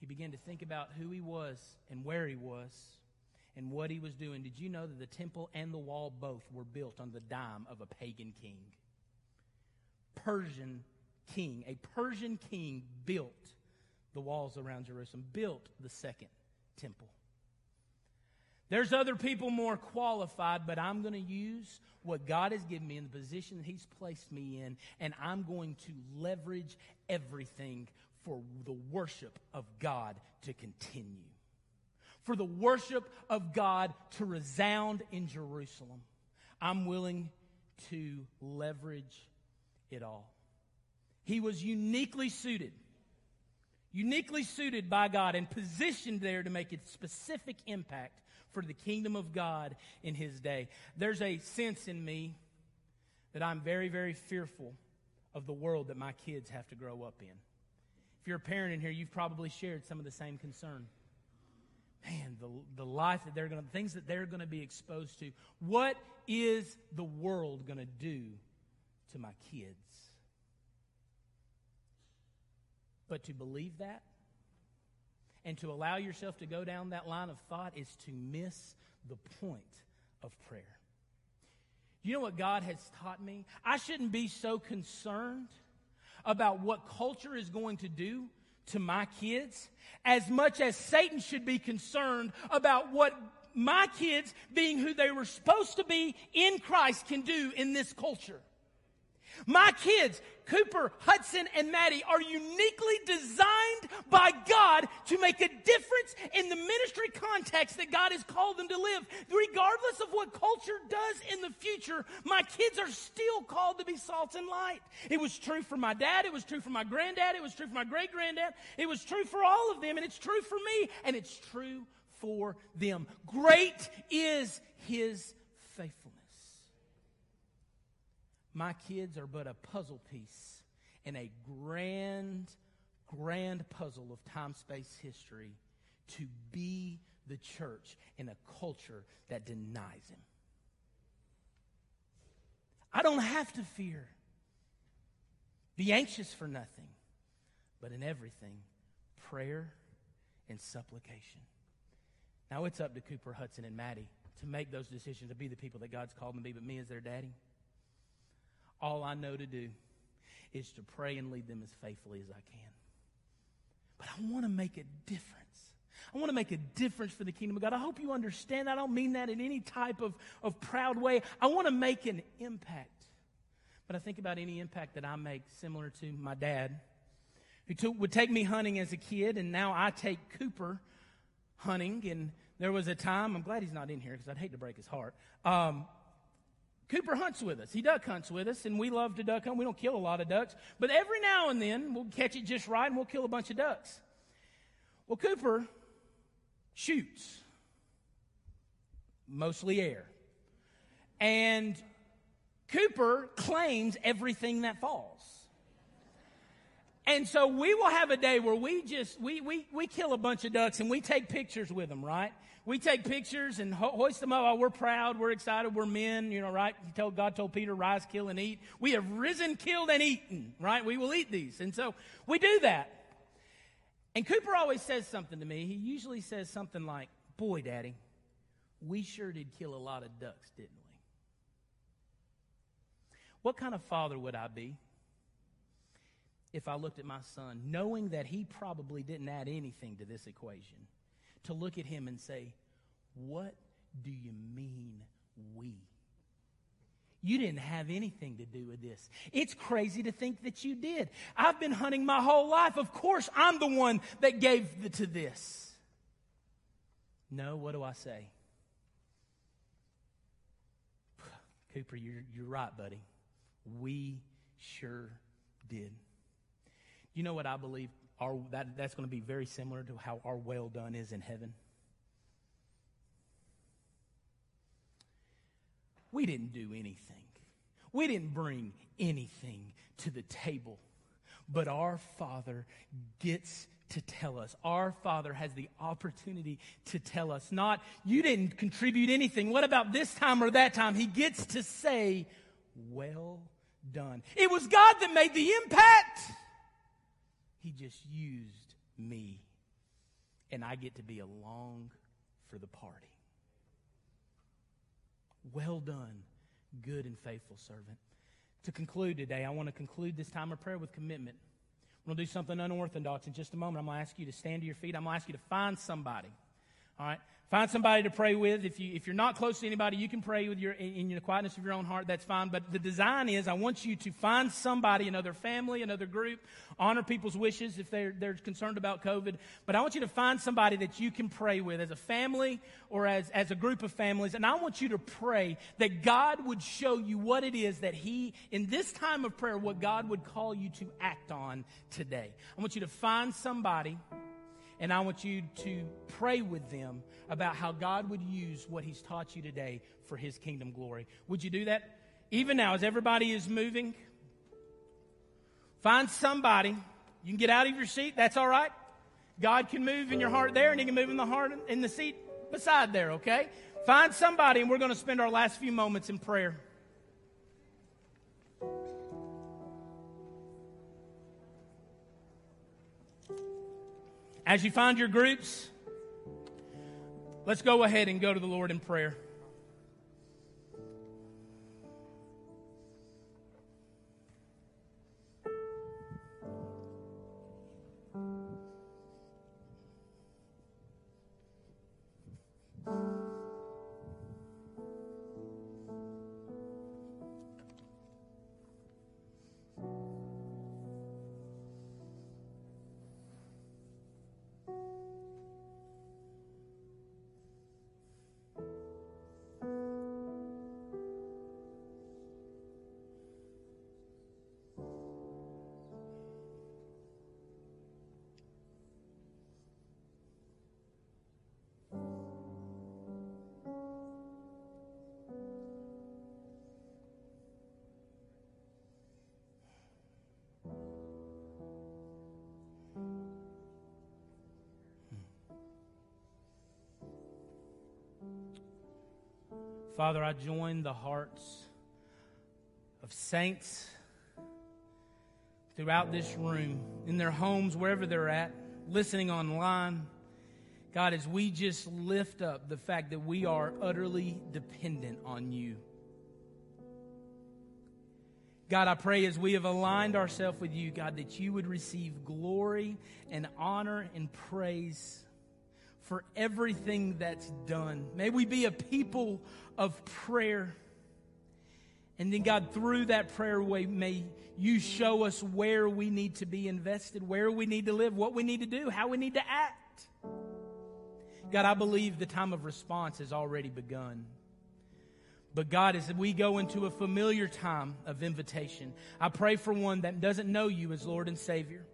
he began to think about who he was and where he was and what he was doing. Did you know that the temple and the wall both were built on the dime of a pagan king? Persian king, a Persian king built the walls around Jerusalem, built the second temple. There's other people more qualified, but I'm going to use what God has given me in the position that He's placed me in, and I'm going to leverage everything for the worship of God to continue, for the worship of God to resound in Jerusalem. I'm willing to leverage it all. He was uniquely suited, uniquely suited by God and positioned there to make a specific impact for the kingdom of God in his day. There's a sense in me that I'm very, very fearful of the world that my kids have to grow up in. If you're a parent in here, you've probably shared some of the same concern. Man, the, the life that they're going to, things that they're going to be exposed to. What is the world going to do to my kids? But to believe that and to allow yourself to go down that line of thought is to miss the point of prayer. You know what God has taught me? I shouldn't be so concerned about what culture is going to do to my kids as much as Satan should be concerned about what my kids, being who they were supposed to be in Christ, can do in this culture. My kids, Cooper, Hudson, and Maddie, are uniquely designed by God to make a difference in the ministry context that God has called them to live. Regardless of what culture does in the future, my kids are still called to be salt and light. It was true for my dad, it was true for my granddad, it was true for my great granddad, it was true for all of them, and it's true for me, and it's true for them. Great is his faithfulness. My kids are but a puzzle piece in a grand, grand puzzle of time space history to be the church in a culture that denies him. I don't have to fear. Be anxious for nothing, but in everything, prayer and supplication. Now it's up to Cooper, Hudson, and Maddie to make those decisions to be the people that God's called them to be, but me as their daddy, all I know to do is to pray and lead them as faithfully as I can. But I want to make a difference. I want to make a difference for the kingdom of God. I hope you understand. I don't mean that in any type of, of proud way. I want to make an impact. But I think about any impact that I make similar to my dad, who took, would take me hunting as a kid, and now I take Cooper hunting. And there was a time, I'm glad he's not in here because I'd hate to break his heart. Um, Cooper hunts with us. He duck hunts with us, and we love to duck hunt. We don't kill a lot of ducks, but every now and then we'll catch it just right and we'll kill a bunch of ducks. Well, Cooper shoots, mostly air. And Cooper claims everything that falls. And so we will have a day where we just, we, we, we kill a bunch of ducks and we take pictures with them, right? We take pictures and ho- hoist them up. Oh, we're proud. We're excited. We're men, you know, right? He told, God told Peter, rise, kill, and eat. We have risen, killed, and eaten, right? We will eat these. And so we do that. And Cooper always says something to me. He usually says something like, boy, daddy, we sure did kill a lot of ducks, didn't we? What kind of father would I be if I looked at my son, knowing that he probably didn't add anything to this equation? To look at him and say, What do you mean we? You didn't have anything to do with this. It's crazy to think that you did. I've been hunting my whole life. Of course, I'm the one that gave the, to this. No, what do I say? [SIGHS] Cooper, you're, you're right, buddy. We sure did. You know what I believe? Our, that, that's going to be very similar to how our well done is in heaven. We didn't do anything. We didn't bring anything to the table. But our Father gets to tell us. Our Father has the opportunity to tell us. Not, you didn't contribute anything. What about this time or that time? He gets to say, well done. It was God that made the impact. He just used me. And I get to be along for the party. Well done, good and faithful servant. To conclude today, I want to conclude this time of prayer with commitment. We're going to do something unorthodox in just a moment. I'm going to ask you to stand to your feet. I'm going to ask you to find somebody. All right? Find somebody to pray with. If, you, if you're not close to anybody, you can pray with your, in, the quietness of your own heart. That's fine. But the design is I want you to find somebody, another family, another group, honor people's wishes if they're, they're concerned about COVID. But I want you to find somebody that you can pray with as a family or as, as a group of families. And I want you to pray that God would show you what it is that He, in this time of prayer, what God would call you to act on today. I want you to find somebody and I want you to pray with them about how God would use what He's taught you today for His kingdom glory. Would you do that? Even now, as everybody is moving, find somebody. You can get out of your seat. That's all right. God can move in your heart there, and He can move in the heart in the seat beside there. Okay. Find somebody, and we're going to spend our last few moments in prayer. As you find your groups, let's go ahead and go to the Lord in prayer. Father, I join the hearts of saints throughout this room, in their homes, wherever they're at, listening online. God, as we just lift up the fact that we are utterly dependent on you. God, I pray as we have aligned ourselves with you, God, that you would receive glory and honor and praise for everything that's done. May we be a people of prayer. And then, God, through that prayer way, may you show us where we need to be invested, where we need to live, what we need to do, how we need to act. God, I believe the time of response has already begun. But God, as we go into a familiar time of invitation, I pray for one that doesn't know you as Lord and Savior.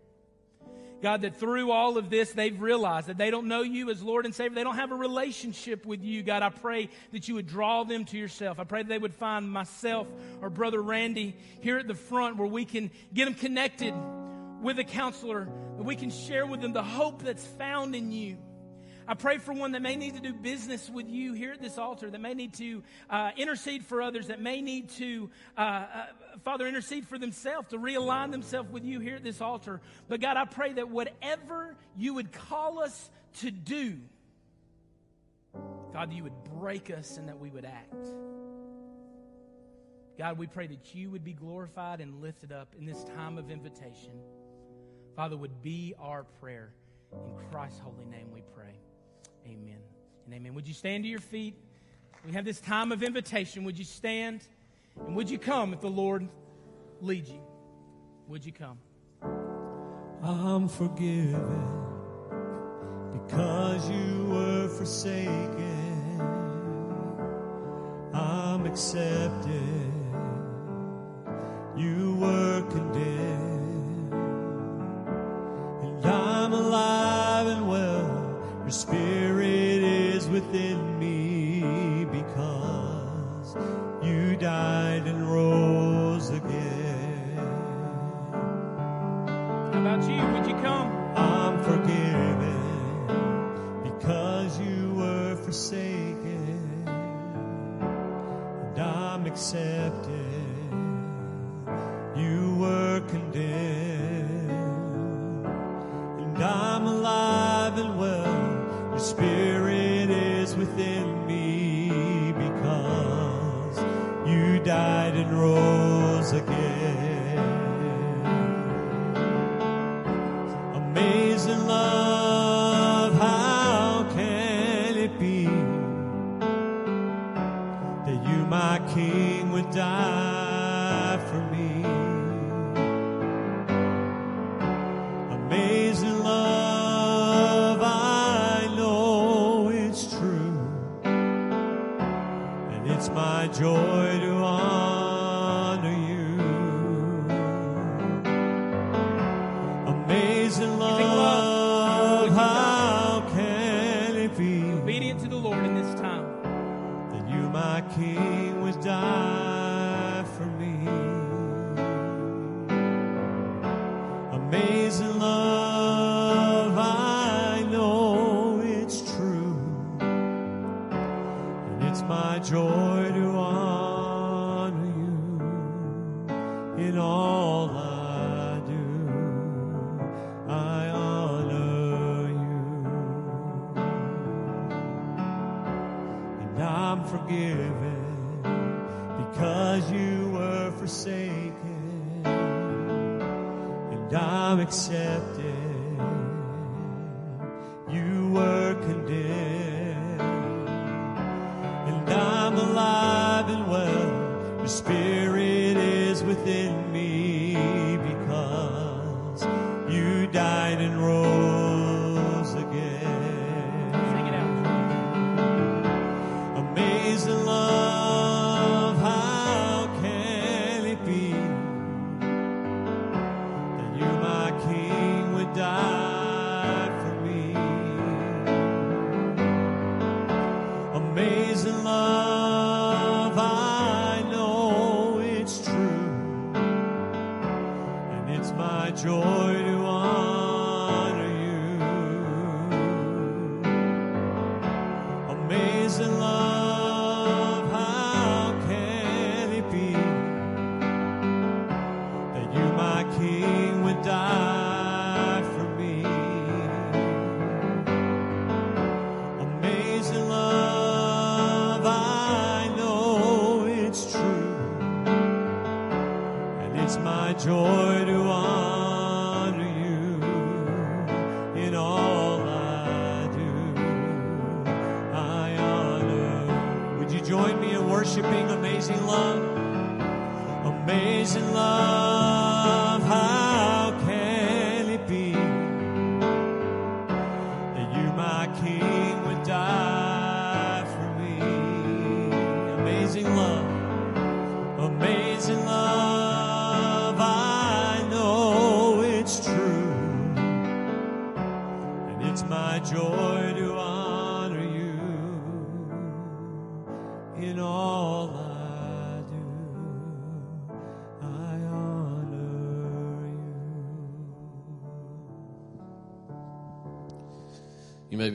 God, that through all of this, they've realized that they don't know you as Lord and Savior. They don't have a relationship with you. God, I pray that you would draw them to yourself. I pray that they would find myself or Brother Randy here at the front where we can get them connected with a counselor, that we can share with them the hope that's found in you. I pray for one that may need to do business with you here at this altar, that may need to uh, intercede for others, that may need to, uh, uh, Father, intercede for themselves, to realign themselves with you here at this altar. But God, I pray that whatever you would call us to do, God, that you would break us and that we would act. God, we pray that you would be glorified and lifted up in this time of invitation. Father, would be our prayer. In Christ's holy name we pray. Amen and amen. Would you stand to your feet? We have this time of invitation. Would you stand And would you come if the Lord leads you? Would you come? I'm forgiven because you were forsaken. I'm accepted. You were condemned. And I'm alive and well. Your spirit about you? Would you come? I'm forgiven because you were forsaken, and I'm accepted.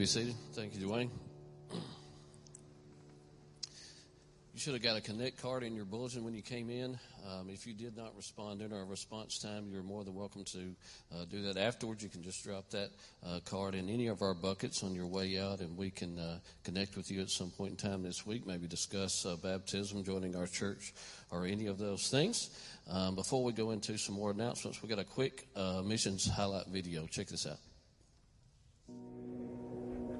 Be seated. Thank you, Dwayne. You should have got a connect card in your bulletin when you came in. Um, if you did not respond in our response time, you're more than welcome to uh, do that afterwards. You can just drop that uh, card in any of our buckets on your way out, and we can uh, connect with you at some point in time this week. Maybe discuss uh, baptism, joining our church, or any of those things. Um, before we go into some more announcements, we got a quick uh, missions highlight video. Check this out.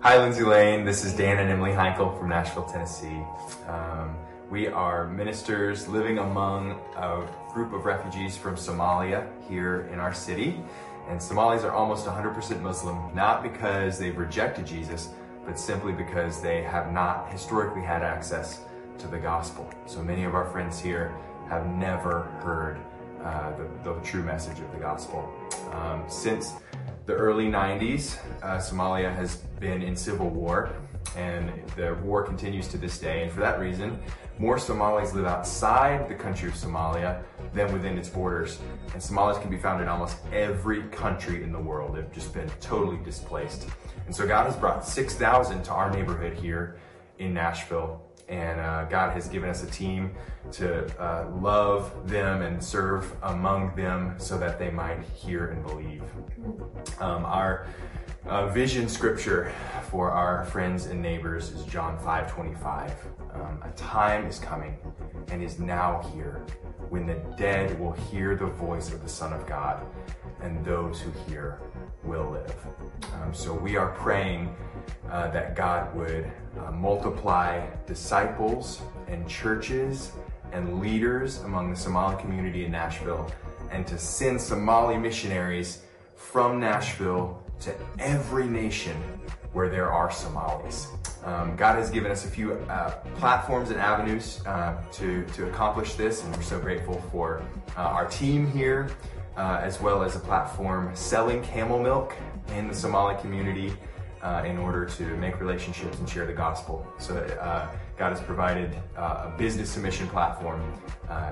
Hi, Lindsay Lane. This is Dan and Emily Heinkel from Nashville, Tennessee. Um, We are ministers living among a group of refugees from Somalia here in our city. And Somalis are almost 100% Muslim, not because they've rejected Jesus, but simply because they have not historically had access to the gospel. So many of our friends here have never heard uh, the, the, true message of the gospel. Um, since the early 90s, uh, Somalia has been in civil war, and the war continues to this day. And for that reason, more Somalis live outside the country of Somalia than within its borders. And Somalis can be found in almost every country in the world. They've just been totally displaced. And so God has brought 6,000 to our neighborhood here in Nashville. And uh, God has given us a team to uh, love them and serve among them so that they might hear and believe. Um, our uh, vision scripture for our friends and neighbors is John 5 25. Um, a time is coming and is now here when the dead will hear the voice of the Son of God, and those who hear will live. Um, so we are praying uh, that God would uh, multiply disciples and churches and leaders among the Somali community in Nashville, and to send Somali missionaries from Nashville to every nation where there are Somalis. Um, God has given us a few uh, platforms and avenues uh, to, to accomplish this, and we're so grateful for uh, our team here, uh, as well as a platform selling camel milk in the Somali community uh, in order to make relationships and share the gospel. So uh, God has provided a business as mission platform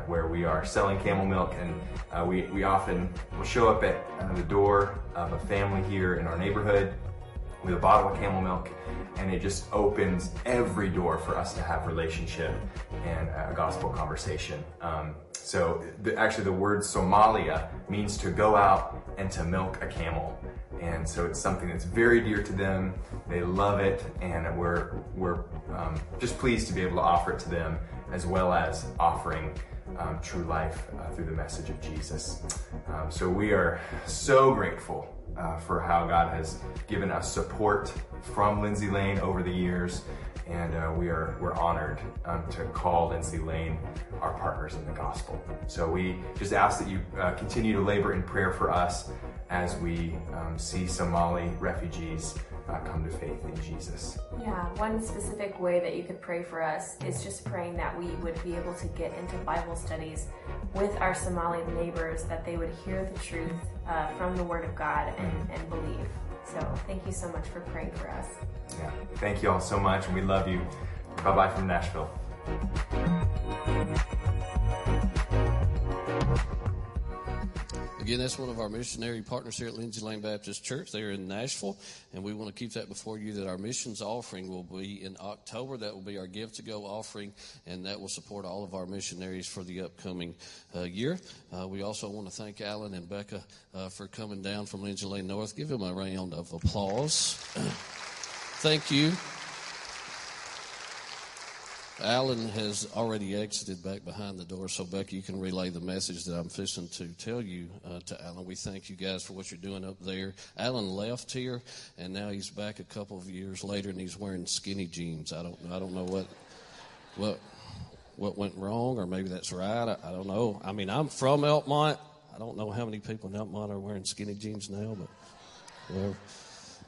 where we are selling camel milk, and we, we often will show up at the door of a family here in our neighborhood with a bottle of camel milk and it just opens every door for us to have relationship and a gospel conversation. Um, so the, actually the word Somalia means to go out and to milk a camel. And so it's something that's very dear to them. They love it, and we're we're um, just pleased to be able to offer it to them, as well as offering um, true life uh, through the message of Jesus. Um, so we are so grateful uh, for how God has given us support from Lindsay Lane over the years, and uh, we are we're honored um, to call Lindsay Lane our partners in the gospel. So we just ask that you uh, continue to labor in prayer for us as we um, see Somali refugees uh, come to faith in Jesus. Yeah, one specific way that you could pray for us is just praying that we would be able to get into Bible studies with our Somali neighbors, that they would hear the truth uh, from the Word of God and, and believe. So thank you so much for praying for us. Yeah, thank you all so much, and we love you. Bye bye from Nashville. Again, that's one of our missionary partners here at Lindsay Lane Baptist Church. They're in Nashville, and we want to keep that before you that our missions offering will be in October. That will be our Give to Go offering, and that will support all of our missionaries for the upcoming uh, year. Uh, we also want to thank Alan and Becca uh, for coming down from Lindsay Lane North. Give them a round of applause. [CLEARS THROAT] thank you. Alan has already exited back behind the door, so Becky, you can relay the message that I'm fishing to tell you uh, to Alan. We thank you guys for what you're doing up there. Alan left here, and now he's back a couple of years later, and he's wearing skinny jeans. I don't, I don't know what, what, what went wrong, or maybe that's right. I, I don't know. I mean, I'm from Elkmont. I don't know how many people in Elkmont are wearing skinny jeans now, but.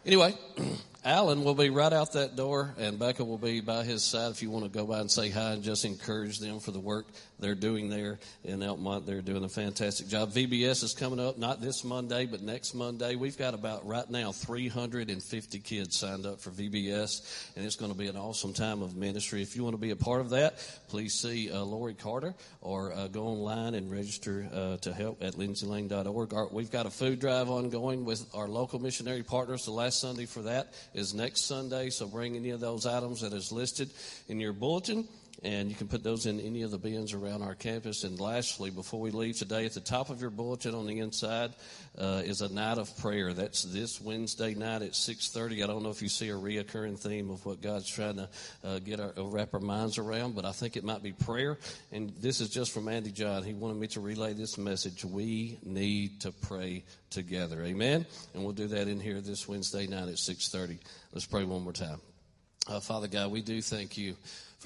Anyway, [CLEARS THROAT] Alan will be right out that door, and Becca will be by his side if you want to go by and say hi and just encourage them for the work they're doing there in Elkmont. They're doing a fantastic job. VBS is coming up, not this Monday, but next Monday. We've got about right now 350 kids signed up for VBS, and it's going to be an awesome time of ministry. If you want to be a part of that, please see uh, Lori Carter or uh, go online and register uh, to help at lindsaylane.org. Our, we've got a food drive ongoing with our local missionary partners. The last Sunday for that is next Sunday, so bring any of those items that is listed in your bulletin and you can put those in any of the bins around our campus. And lastly, before we leave today, at the top of your bulletin on the inside uh, is a night of prayer. That's this Wednesday night at 6:30. I don't know if you see a reoccurring theme of what God's trying to uh, get our uh, wrap our minds around, but I think it might be prayer. And this is just from Andy John. He wanted me to relay this message. We need to pray together. Amen. And we'll do that in here this Wednesday night at 6:30. Let's pray one more time. Uh, Father God, we do thank you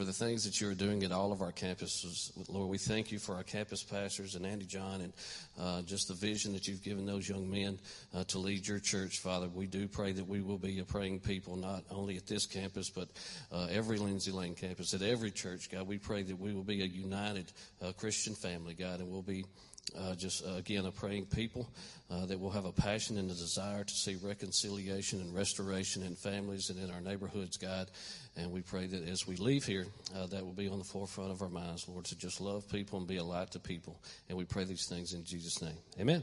for the things that you're doing at all of our campuses. Lord, we thank you for our campus pastors and Andy John and uh, just the vision that you've given those young men uh, to lead your church, Father. We do pray that we will be a praying people, not only at this campus, but uh, every Lindsay Lane campus, at every church, God. We pray that we will be a united uh, Christian family, God, and we'll be uh, just uh, again a praying people uh, that will have a passion and a desire to see reconciliation and restoration in families and in our neighborhoods, God. And we pray that as we leave here, uh, that will be on the forefront of our minds, Lord, to just love people and be a light to people. And we pray these things in Jesus' name. Amen.